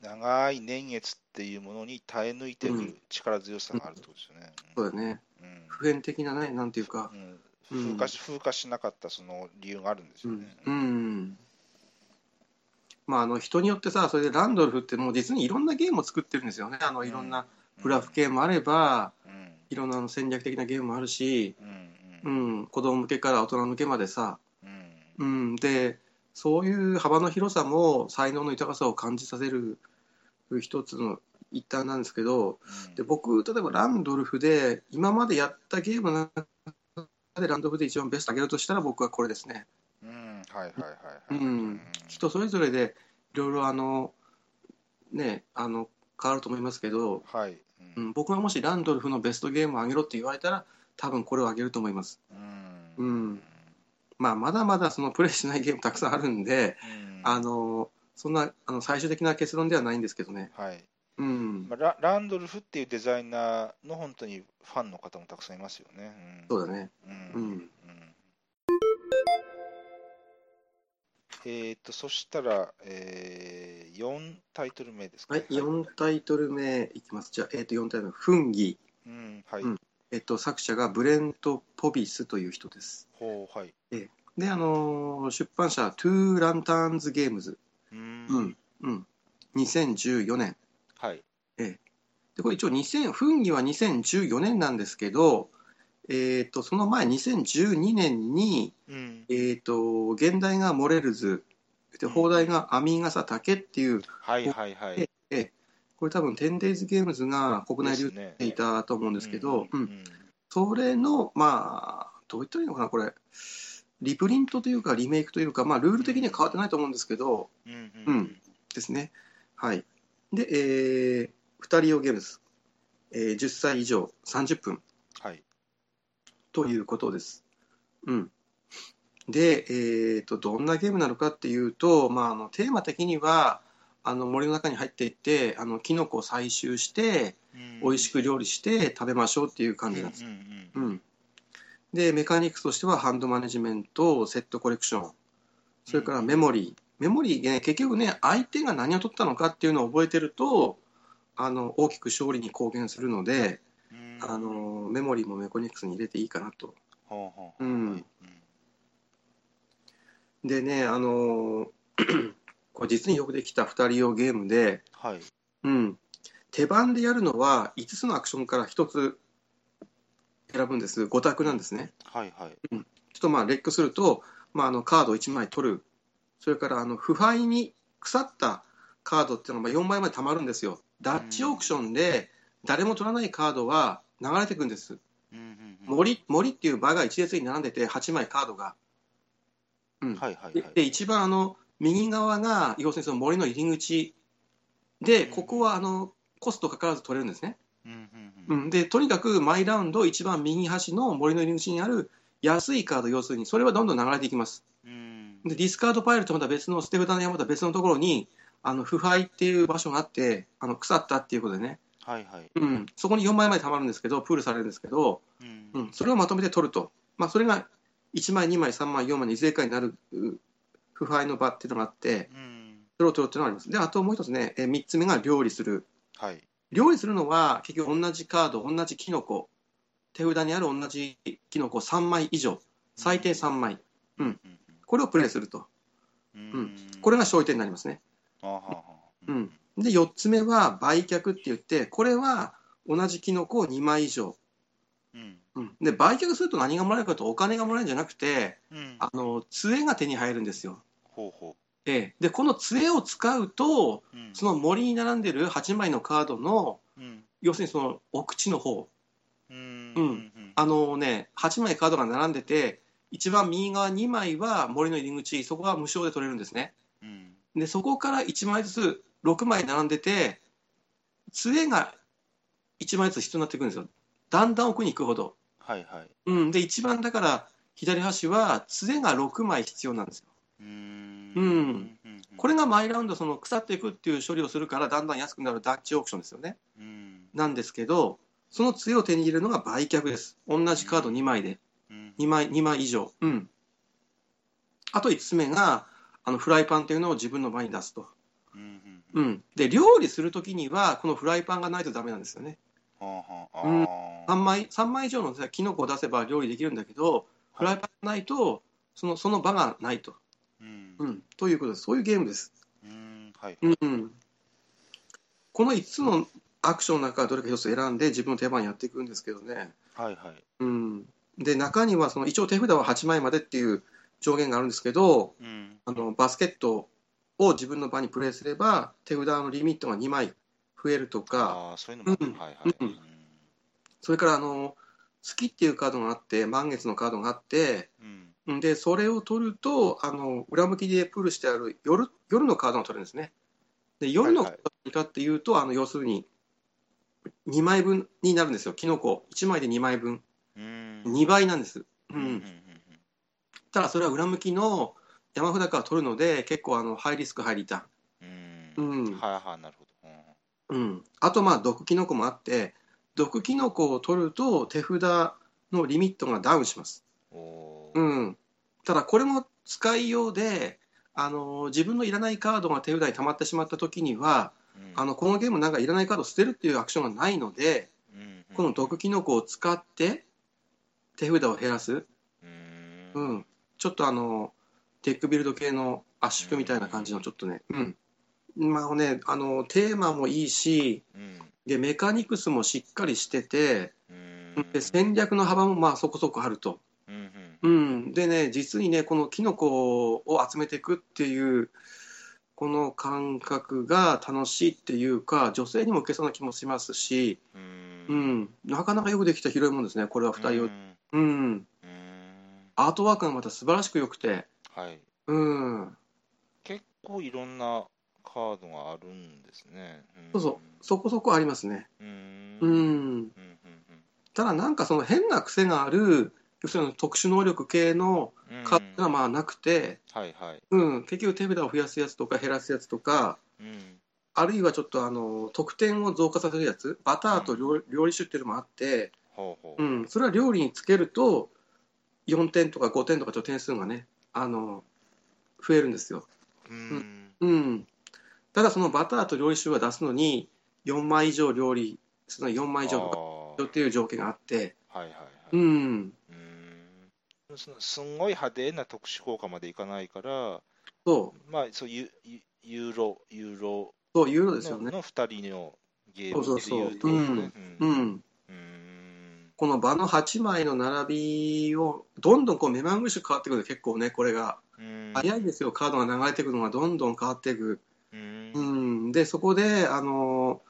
長い年月っていうものに耐え抜いてくうん。る力強さがあるってことですよね。そうだね。うん。普遍的なねなんていうか、風化し風化しなかったその理由があるんですうんよね。うん。まあ、あの人によってさそれでランドルフってもう実にいろんなゲームを作ってるんですよね。あのいろんなグラフ系もあれば、うんいろんなあの戦略的なゲームもあるし、うんううんん、子供向けから大人向けまでさ、うん。うん、でそういう幅の広さも才能の豊かさを感じさせる一つの一端なんですけどうん。で僕例えばランドルフで今までやったゲームの中でランドルフで一番ベストあげるとしたら僕はこれですね。うん。はいはいはいはい。うん、人それぞれでいろいろあのねあの変わると思いますけど、はい。ううんん、僕がもしランドルフのベストゲームをあげろって言われたら多分これをあげると思います。うんうんまあまだまだそのプレイしないゲームたくさんあるんで、うんあのそんなあの最終的な結論ではないんですけどね。はい。うん、まあラランドルフっていうデザイナーの本当にファンの方もたくさんいますよね。うんそうだね。うんうんえっと、そしたら、えー、4タイトル目ですか、はい、4タイトル目いきます。じゃあ、えっ、と、4タイトル目、フンギ。うん、はい。うんえっ、と、作者がブレント・ポビスという人です。ほう、はい。で、あのー出版社、トゥー・ランターンズ・ゲームズ。うんうん、うん。2014年。はい。で、これ一応2000、フンギは2014年なんですけど、えっ、と、その前、2012年に、うん。えっ、と、現代がモレルズ、で、放題がアミガサタケっていう、はい、はい、はい。ええこれ多分 10days ゲームズが国内流ですねしていたと思うんですけど、それの、まあ、どう言ったらいいのかな、これ、リプリントというか、リメイクというか、まあ、ルール的には変わってないと思うんですけど、うんうんうんですね。はい。で、えー、2人用ゲームです。えー10歳以上30分はい。ということです。うん。で、えー、と、どんなゲームなのかっていうと、まあ、あのテーマ的には、あの森の中に入っていって、あのキノコを採集して、美味しく料理して食べましょうっていう感じなんです。うんうんうんうん、でメカニクスとしてはハンドマネジメントセットコレクション。それからメモリー。メモリーね結局ね相手が何を取ったのかっていうのを覚えてるとあの大きく勝利に貢献するのでうん。あのメモリーもメカニクスに入れていいかなと。ほうほううんはいでねあの これ実によくできた2人用ゲームで、はい。うん、手番でやるのは5つのアクションから1つ選ぶんです5択なんですねはいはい。ちょっとまあレックすると、まあ、あのカードを1枚取る、それからあの腐敗に腐ったカードっていうのが4枚までたまるんですよ。ダッチオークションで誰も取らないカードは流れていくんです。うんうんうん森森っていう場が一列に並んでて8枚カードが。うん。はいはいはい。でで一番あの右側が要するにその森の入り口で、うん。ここはあのコストかからず取れるんですね。うんうんううん。ん、でとにかく毎ラウンド一番右端の森の入り口にある安いカード要するにそれはどんどん流れていきます。うん。でディスカードパイルとまた別の捨て札の山とは別のところにあの腐敗っていう場所があってあの腐ったっていうことでね、はいはい。うん、そこに4枚までたまるんですけどプールされるんですけど、うん。うん、それをまとめて取ると、まあ、それが1枚2枚3枚4枚にいずれかになるう腐敗の場っていうのがあってうん。それを取るっていうのがあります。であともう一つねえ3つ目が料理する。はい。料理するのは結局同じカード同じキノコ。手札にある同じキノコ3枚以上。最低3枚。うん。これをプレイすると。うん。うん。これが勝利点になりますね。うん。で4つ目は売却って言ってこれは同じキノコを2枚以上、うんうん、で売却すると何がもらえるかとお金がもらえるんじゃなくてうん。あの杖が手に入るんですよ、ほうほええ、でこの杖を使うとう。うん。その森に並んでる8枚のカードのうん。要するにその奥地の方。うん。うん。あのね、8枚カードが並んでて、一番右側2枚は森の入り口、そこは無償で取れるんですね。うん。で、そこから1枚ずつ6枚並んでて、杖が1枚ずつ必要になってくるんですよ。だんだん奥に行くほど。はいはい。うん。で、一番だから、左端は杖が6枚必要なんですよ。うーんうんうんこれが毎ラウンドその腐っていくっていう処理をするからだんだん安くなるダッチオークションですよね。うんなんですけど、その杖を手に入れるのが売却です。同じカード2枚で。うん2枚、2枚以上。うん。あと5つ目が、あの、フライパンっていうのを自分の場に出すと。うんう。ん。で、料理するときには、このフライパンがないとダメなんですよね。うんあ3枚、三枚以上のキノコを出せば料理できるんだけど、フライパンがないと、その、その場がないと。ーうんうん。ということです。そういうゲームです。うんはいうん。この5つのアクションの中からどれか1つ選んで自分の手番やっていくんですけどね。はいはいうん。で、中には、その、一応手札は8枚までっていう上限があるんですけど、うんあのバスケットを自分の場にプレイすれば手札のリミットが2枚増えるとか。そういうのもある。うん。はいはい。うん。それからあの月っていうカードがあって満月のカードがあってうん。ん。でそれを取るとあの裏向きでプールしてある夜夜のカードが取れるんですね。で夜のカード何かっていうと、あの要するに2枚分になるんですよ。キノコ。1枚で2枚分。うん。2倍なんです、ううん。ただそれは裏向きの山札から取るので結構あのハイリスクハイリターン。うん。うん。はいはいなるほどうん。うん、あとまあ毒キノコもあって毒キノコを取ると手札のリミットがダウンします、うん、ただこれも使いようであの自分のいらないカードが手札に溜まってしまった時にはうん。あのこのゲームなんかいらないカードを捨てるっていうアクションがないのでうん。この毒キノコを使って手札を減らす、うん。うん、ちょっとあのテックビルド系の圧縮みたいな感じのちょっとね、うんまあね、あのテーマもいいしうん。でメカニクスもしっかりしててうん。で戦略の幅もまあそこそこあると、うんうん、でね実にねこのキノコを集めていくっていうこの感覚が楽しいっていうか女性にも受けそうな気もしますし、うん。うん、なかなかよくできた広いもんですねこれは2人を、うん。アートワークがまた素晴らしく良くて、はい。うん、結構いろんなカードがあるんですね。そうそうそこそこありますね、う。うんうんん、ただなんかその変な癖がある要するに特殊能力系のうん。カードがまあなくて、はいはい。うん、結局手札を増やすやつとか減らすやつとかうん。あるいはちょっとあの得点を増加させるやつバターと料料理酒っていうのもあって、ほうほう。うん、それは料理につけると4点とか5点とかちょっと点数がねあの増えるんですよ、うん。うん、ただそのバターと料理酒は出すのに4枚以上料理するのに4枚以上とかあっていう条件があって、ーはいはいはい。うん、うん。そのすんごい派手な特殊効果までいかないから、そう。まあ、そうユユユーロ、ユーロそういうのですよのね、の2人のゲームそうってそうそういうところですね。ううん。ん、うん。この場の8枚の並びをどんどんこう目まぐるしく変わってくる結構ねこれがうん。早いんですよ。カードが流れてくるのがどんどん変わっていく、でそこであの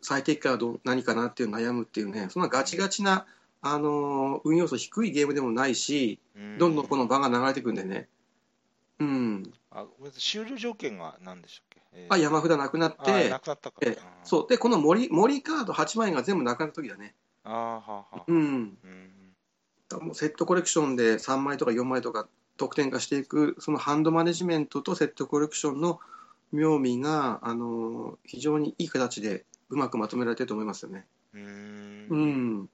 最適化はどう何かなっていう悩むっていうねそんなガチガチなあの運要素低いゲームでもないしどんどんこの場が流れてくるんでね。うん。あごめんなさい終了条件が何でしたっけ、えー。あ山札なくなっあてなくなったか。えそう。でこの森森カード8枚が全部なくなった時だね。あーはあはあうん。うん。もうセットコレクションで3枚とか4枚とか得点化していくそのハンドマネジメントとセットコレクションの妙味が、あの非常にいい形でうまくまとめられてると思いますよね。うーん。うん、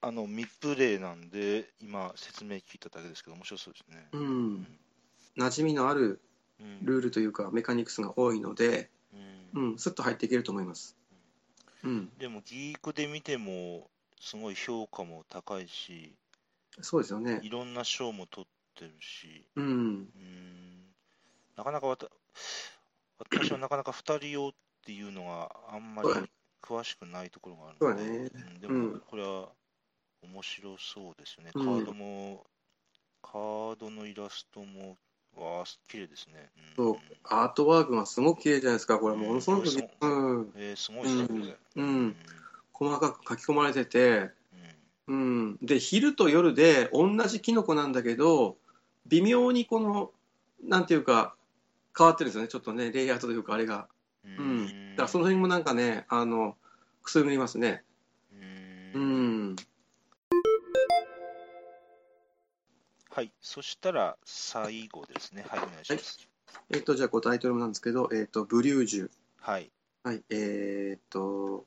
あのミップレイなんで今説明聞いただけですけど面白そうですね。う、うん。馴染みのあるうん。ルールというかメカニクスが多いので、うん。うん、スッと入っていけると思います。うん、でもギークで見てもすごい評価も高いしそうですよね。いろんな賞も取ってるし。うん、うん。なかなかわた私はなかなか2人用っていうのがあんまり詳しくないところがあるので、ね。うんでうん。もこれは面白そうですよね、うん。カードもカードのイラストもわあ綺麗ですね、うん。そう。アートワークがすごく綺麗じゃないですか、これ、うん。ものすごく、そううん、えーすごいですね、うん。細かく書き込まれてて、うん、で昼と夜で同じキノコなんだけど微妙にこのなんていうか変わってるんですよね。ちょっとねレイアウトというかあれが、ううん、だからその辺もなんかねあのくすぐりますね。ううん。んはい、そしたら最後ですね。はい、お願いします。えっ、とじゃあこうタイトルなんですけど、えっとブリュージュ。はい。はい。えっ、と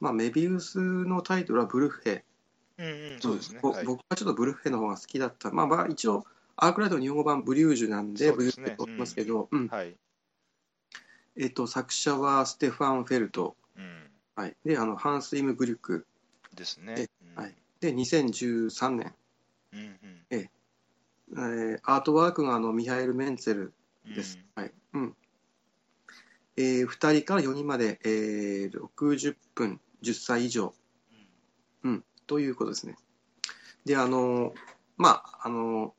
まあメビウスのタイトルはブルッフェ。うんうん、そうですね。ぼはい。僕はちょっとブルッフェの方が好きだった。まあまあ一応アークライトの日本語版ブリュージュなんでですね。ブリュージュと言いますけど、うん。はい。えっ、と作者はステファン・フェルト。うん。はい、であのハンス・イム・グリュック。ですね。え。うん。はい。で2013年、うんうんえーアートワークがあのミハエル・メンツェルうん。です、はい。うん。えー、2人から4人まで、えー、60分10歳以上、うん、ということですね。であのまああの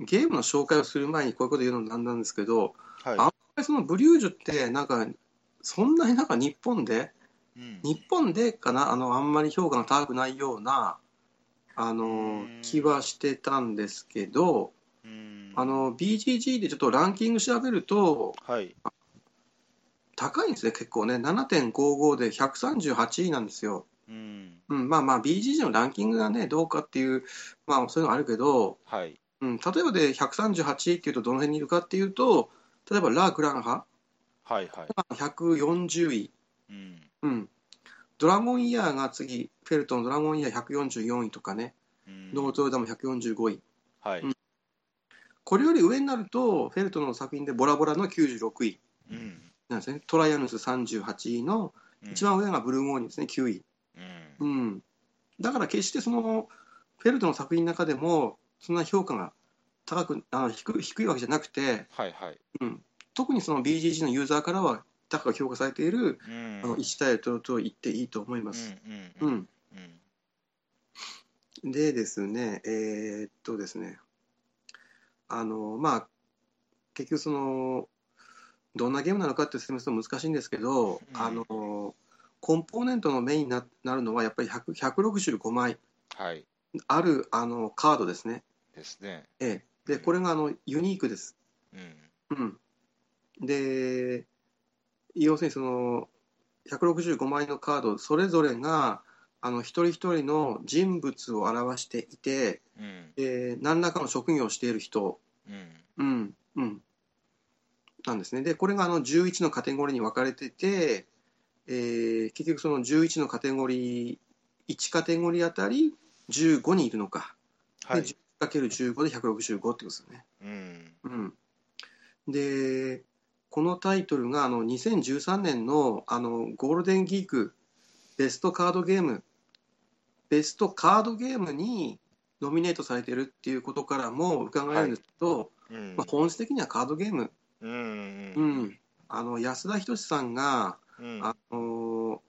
ゲームの紹介をする前にこういうこと言うのもなんなんですけどはい。あそのブリュージュってなんかそんなになんか日本でうん日本でかなあのあんまり評価が高くないようなあのうん気はしてたんですけどうんあの BGG でちょっとランキング調べるとはい。高いんですね結構ね7.55で138位なんですよ、うん。うん、まあまあ BGG のランキングがねどうかっていうまあそういうのあるけど、はい。うん、例えばで138位っていうとどの辺にいるかっていうと例えばラ・グランハはいはい。が140位うん。うん、ドラゴンイヤーが次、フェルトのドラゴンイヤー144位とかね、うんノートルダム145位。はい。うんこれより上になると、フェルトの作品でボラボラの96位うん。なんですね。トライアヌス38位の、うん一番上がブルーゴーニュですね、9位。うんうん。だから決してその、フェルトの作品の中でも、そんな評価が高く、あの低い低いわけじゃなくて、はいはい。うん、特にその BGG のユーザーからは高く評価されている、うんあの1対とと言っていいと思います。うんうんうんでですね、えーっとですね、あの、まあ、結局その、どんなゲームなのかって説明すると難しいんですけど、うんあの、コンポーネントのメインにななるのはやっぱり100 165枚はい。あるあのカードですね。ですね。ええ、で、これがあのユニークです。うん。うん。で、要するにその、165枚のカード、それぞれが、あの、一人一人の人物を表していて、うん。えー何らかの職業をしている人、うん。うん、うん、なんですね。で、これがあの11のカテゴリーに分かれてて、えー結局その11のカテゴリー、1カテゴリーあたり15人いるのか。はい。で 10×15 で165ってことですよね。うん。うん、で、このタイトルがあの2013年のあのゴールデンギークベストカードゲーム、ベストカードゲームにノミネートされているっていうことからも伺えるんですけど、うんまあ、本質的にはカードゲーム、うん。ううん。ん、あの安田仁さんが、うん。あのー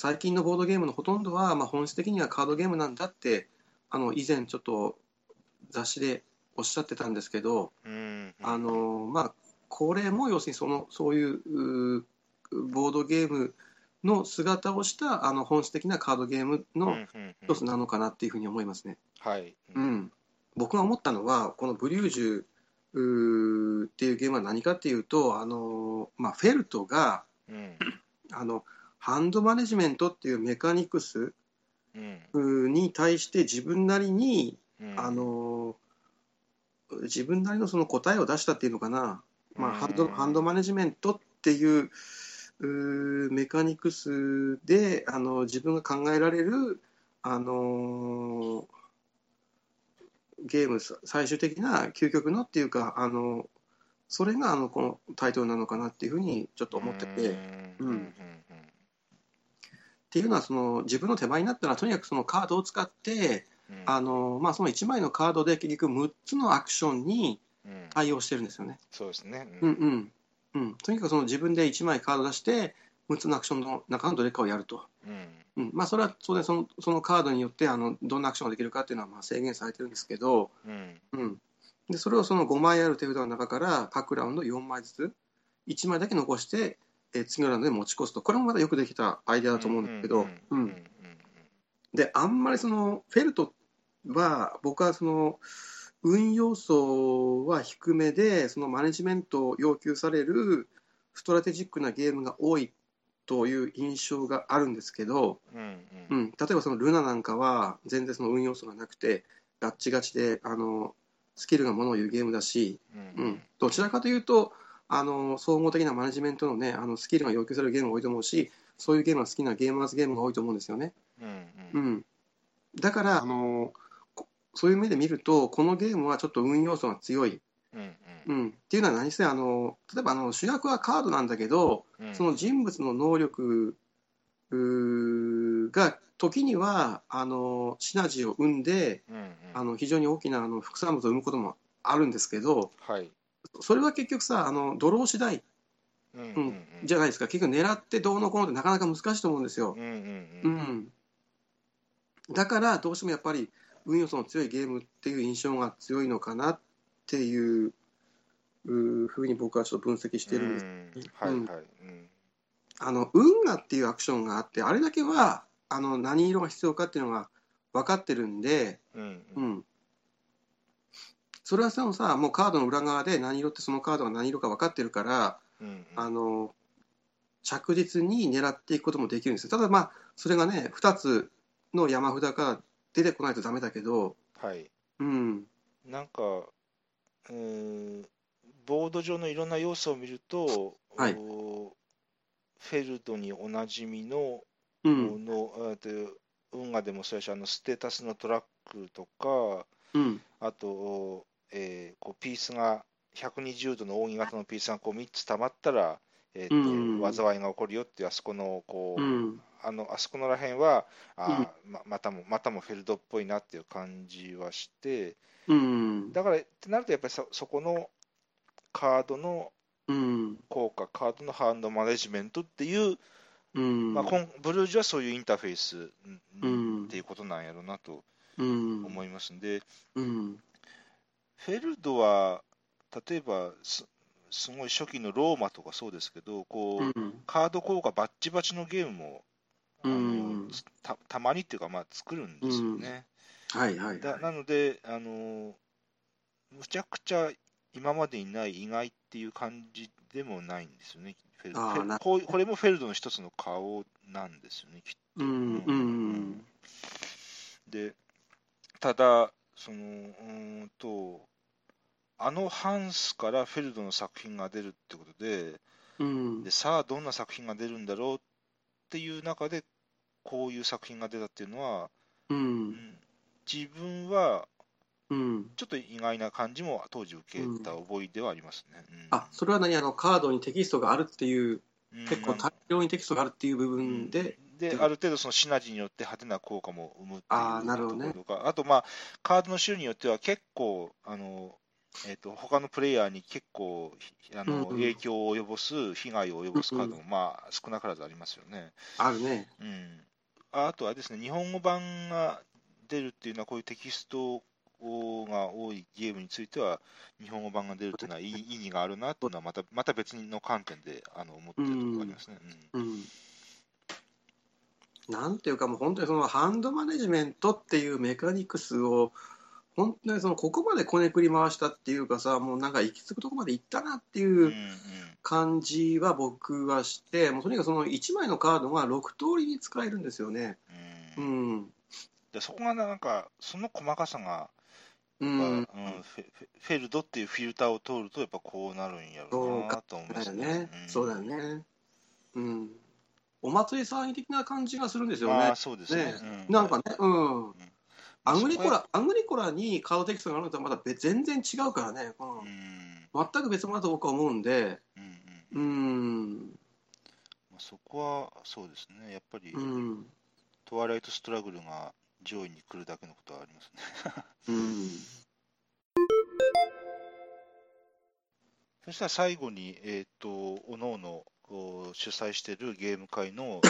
最近のボードゲームのほとんどは、まあ、本質的にはカードゲームなんだってあの以前ちょっと雑誌でおっしゃってたんですけど、うん。あのまあ、これも要するにそのそういうボードゲームの姿をしたあの本質的なカードゲームの一つなのかなっていうふうに思いますね。はい。うん、僕が思ったのはこのブリュージュっていうゲームは何かっていうとあの、まあ、フェルトがうん。あのハンドマネジメントっていうメカニクスに対して自分なりにうん。あ、の自分なりのその答えを出したっていうのかな、まあ、ハンドうんハンドマネジメントっていうメカニクスであの自分が考えられる、あのゲームさ最終的な究極のっていうかあのそれがあのこのタイトルなのかなっていうふうにちょっと思ってて。うん。うん。っていうのはその自分の手前になったらとにかくそのカードを使ってうん。あの、まあ、その1枚のカードで結局6つのアクションにうん。対応してるんですよね。そうですね。うんうんうん、とにかくその自分で1枚カード出して6つのアクションの中のどれかをやると、うん。うんまあ、それは当然そのそのカードによってあのどんなアクションができるかっていうのはまあ制限されてるんですけど、うん。うん、でそれをその5枚ある手札の中から各ラウンド4枚ずつ1枚だけ残して、えー次のラウンドで持ち越すとこれもまたよくできたアイデアだと思うんですけど、うんで、あんまりそのフェルトは、僕はその運要素は低めで、そのマネジメントを要求されるストラテジックなゲームが多いという印象があるんですけど、うんううん。ん、例えばそのルナなんかは全然その運要素がなくて、ガッチガチであのスキルがものを言うゲームだし、うん。うん、どちらかというとあの総合的なマネジメントの,、ね、あのスキルが要求されるゲームが多いと思うしそういうゲームが好きなゲーマーズゲームが多いと思うんですよね。うんうん、だからあのこそういう目で見るとこのゲームはちょっと運要素が強い、うんうん。うん、っていうのは何せあの例えばあの主役はカードなんだけどうん。その人物の能力が時にはあのシナジーを生んでうんうん。あの非常に大きなあの副産物を生むこともあるんですけどはいそれは結局さあのドロー次第うんうんうん。じゃないですか。結局狙ってどうのこうのってなかなか難しいと思うんですよ。う。んうんううん。ん、だからどうしてもやっぱり運要素の強いゲームっていう印象が強いのかなっていうふうに僕はちょっと分析してるんです。うん。はいはい。うん。あの運河っていうアクションがあってあれだけはあの何色が必要かっていうのが分かってるんで、うん、それはそのさもうカードの裏側で何色ってそのカードが何色か分かってるからうんあの着実に狙っていくこともできるんですよ。ただまあそれがね2つの山札から出てこないとダメだけど、はい。うん、なんか、うーん、ボード上のいろんな要素を見ると、はい。おフェルドにおなじみのうん、の、えーと運河でもそうやし、あのステータスのトラックとか、うん、あと、えーこうピースが120度の扇形のピースがこう3つ溜まったら、えーとうん災いが起こるよっていう、あそこのこう、うん、あのあそこのらへんはあー、ままたもまたもフェルドっぽいなっていう感じはして、うん、だからってなると、やっぱりそそこのカードのうん、効果、カードのハンドマネジメントっていう、うん、まあ、コンブルージュはそういうインターフェースうん。っていうことなんやろうなとうん、思いますんで、うん、フェルドは例えばすすごい初期のローマとかそうですけど、こううん、カード効果バッチバチのゲームもあのうんたたまにっていうか、まあ、作るんですよね。はいはいはだなので、あのむちゃくちゃ今までにない意外っていう感じでもないんですよね。フェルドこうこれもフェルドの一つの顔なんですよね、きっと。い。うん、うん、で、ただ、その、うーんと、あのハンスからフェルドの作品が出るってことで、うん。で、さあどんな作品が出るんだろうっていう中で、こういう作品が出たっていうのは、う、うんん自分はうん。ちょっと意外な感じも当時受けた覚えではありますね。うん。あ、それは何？あの、カードにテキストがあるっていう、うん。結構大量にテキストがあるっていう部分で、で、ある程度そのシナジーによって派手な効果も生むっていうところとか、あとまあ、カードの種類によっては結構、あの、えっ、と、他のプレイヤーに結構、ひあの、うんうん影響を及ぼす、被害を及ぼすカードも、まあ、少なからずありますよね。あるね。うん。ああとはですね、日本語版が出るっていうのは、こういうテキストが多いゲームについては、日本語版が出るっていうのは、いい意義があるなっていうのは、また、また別の観点で、あの、思ってるところがありますね。うんうん。なんていうかもう本当にそのハンドマネジメントっていうメカニクスを本当にそのここまでこねくり回したっていうかさもうなんか行き着くとこまで行ったなっていううん感じは僕はしてもうとにかくその1枚のカードが6通りに使えるんですよね。ううんんでそこがなんか、その細かさが、うんうんフェルドっていうフィルターを通ると、やっぱこうなるんやろうなと思いますね、んそうだよね。うん。お祭り騒ぎ的な感じがするんですよね。まあ、そうですね。ねうんなんかね、うん。アグリコラ、アグリコラにカードテキストがあるのとはまた別全然違うからね、うん。うん。全く別物だと僕は思うんで、うんうんうん、まあそこはそうですね、やっぱり、うん、トワイライトストラグルが上位に来るだけのことはありますね。うん。そしたら最後に、えっ、と、おのおのお主催しているゲーム会の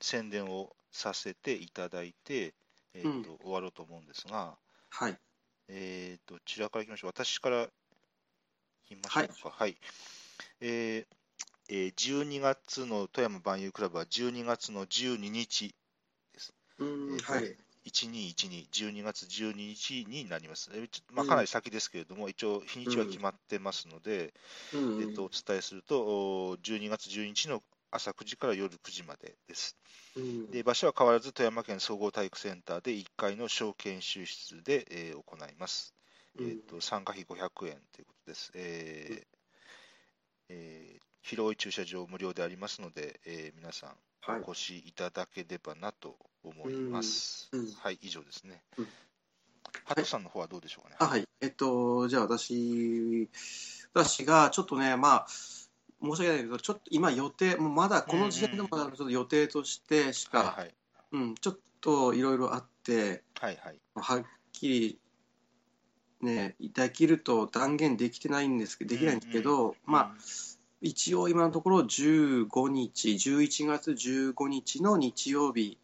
宣 宣伝をさせていただいて、えっ、と、うん終わろうと思うんですが、はい。えー、と、こちらからいきましょう。私からいきましょうか。はい。えーえー12月の富山万有クラブは12月の12日です。うんえーはい。1212、12月12日になります。えーちょまあ、かなり先ですけれども、一応、日にちは決まってますので、うんえっと、お伝えすると、お12月12日の朝9時から夜9時までです。うんで場所は変わらず富山県総合体育センターで1階の小研修室で、えー行います。うんえっと参加費500円ということです。えーえー広い駐車場無料でありますので、えー皆さんはいお越しいただければなと思います。うんうんはい、以上ですねうん。ハトさんの方はどうでしょうかね。あはい。えっと、じゃあ私、私がちょっとね、まあ、申し訳ないけど、ちょっと今予定、もうまだこの時点でもまだちょっと予定としてしか、はいはい。うん、ちょっといろいろあって、はいはい。はっきり、ね、できると断言できてないんですけど、できないんですけど、まあ、一応今のところ15日、11月15日の日曜日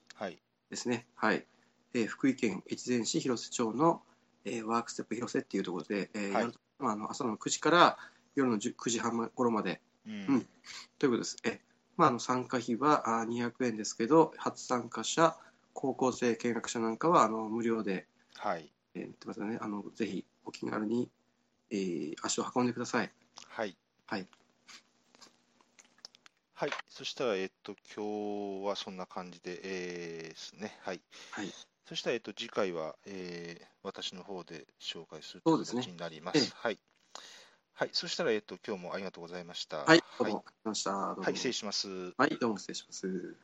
ですね。はい。えー福井県越前市広瀬町の、えーワークステップ広瀬っていうところで、えーはい。夜まあ、あの朝の9時から夜の10 9時半頃までうんうんということです。えまあ、あの参加費はあー200円ですけど、初参加者、高校生見学者なんかはあの無料で、はいえー言ってますので、あのぜひお気軽に、えー足を運んでください。はいはい。はい、そしたら、えっと、今日はそんな感じで、えーですね。はい。はい。そしたら、えっと、次回は、えー私の方で紹介する形になります。ええはい。はい、そしたら、えっと、今日もありがとうございました。はい、どうもありがとうございました。はい、失礼します。はい、どうも失礼します。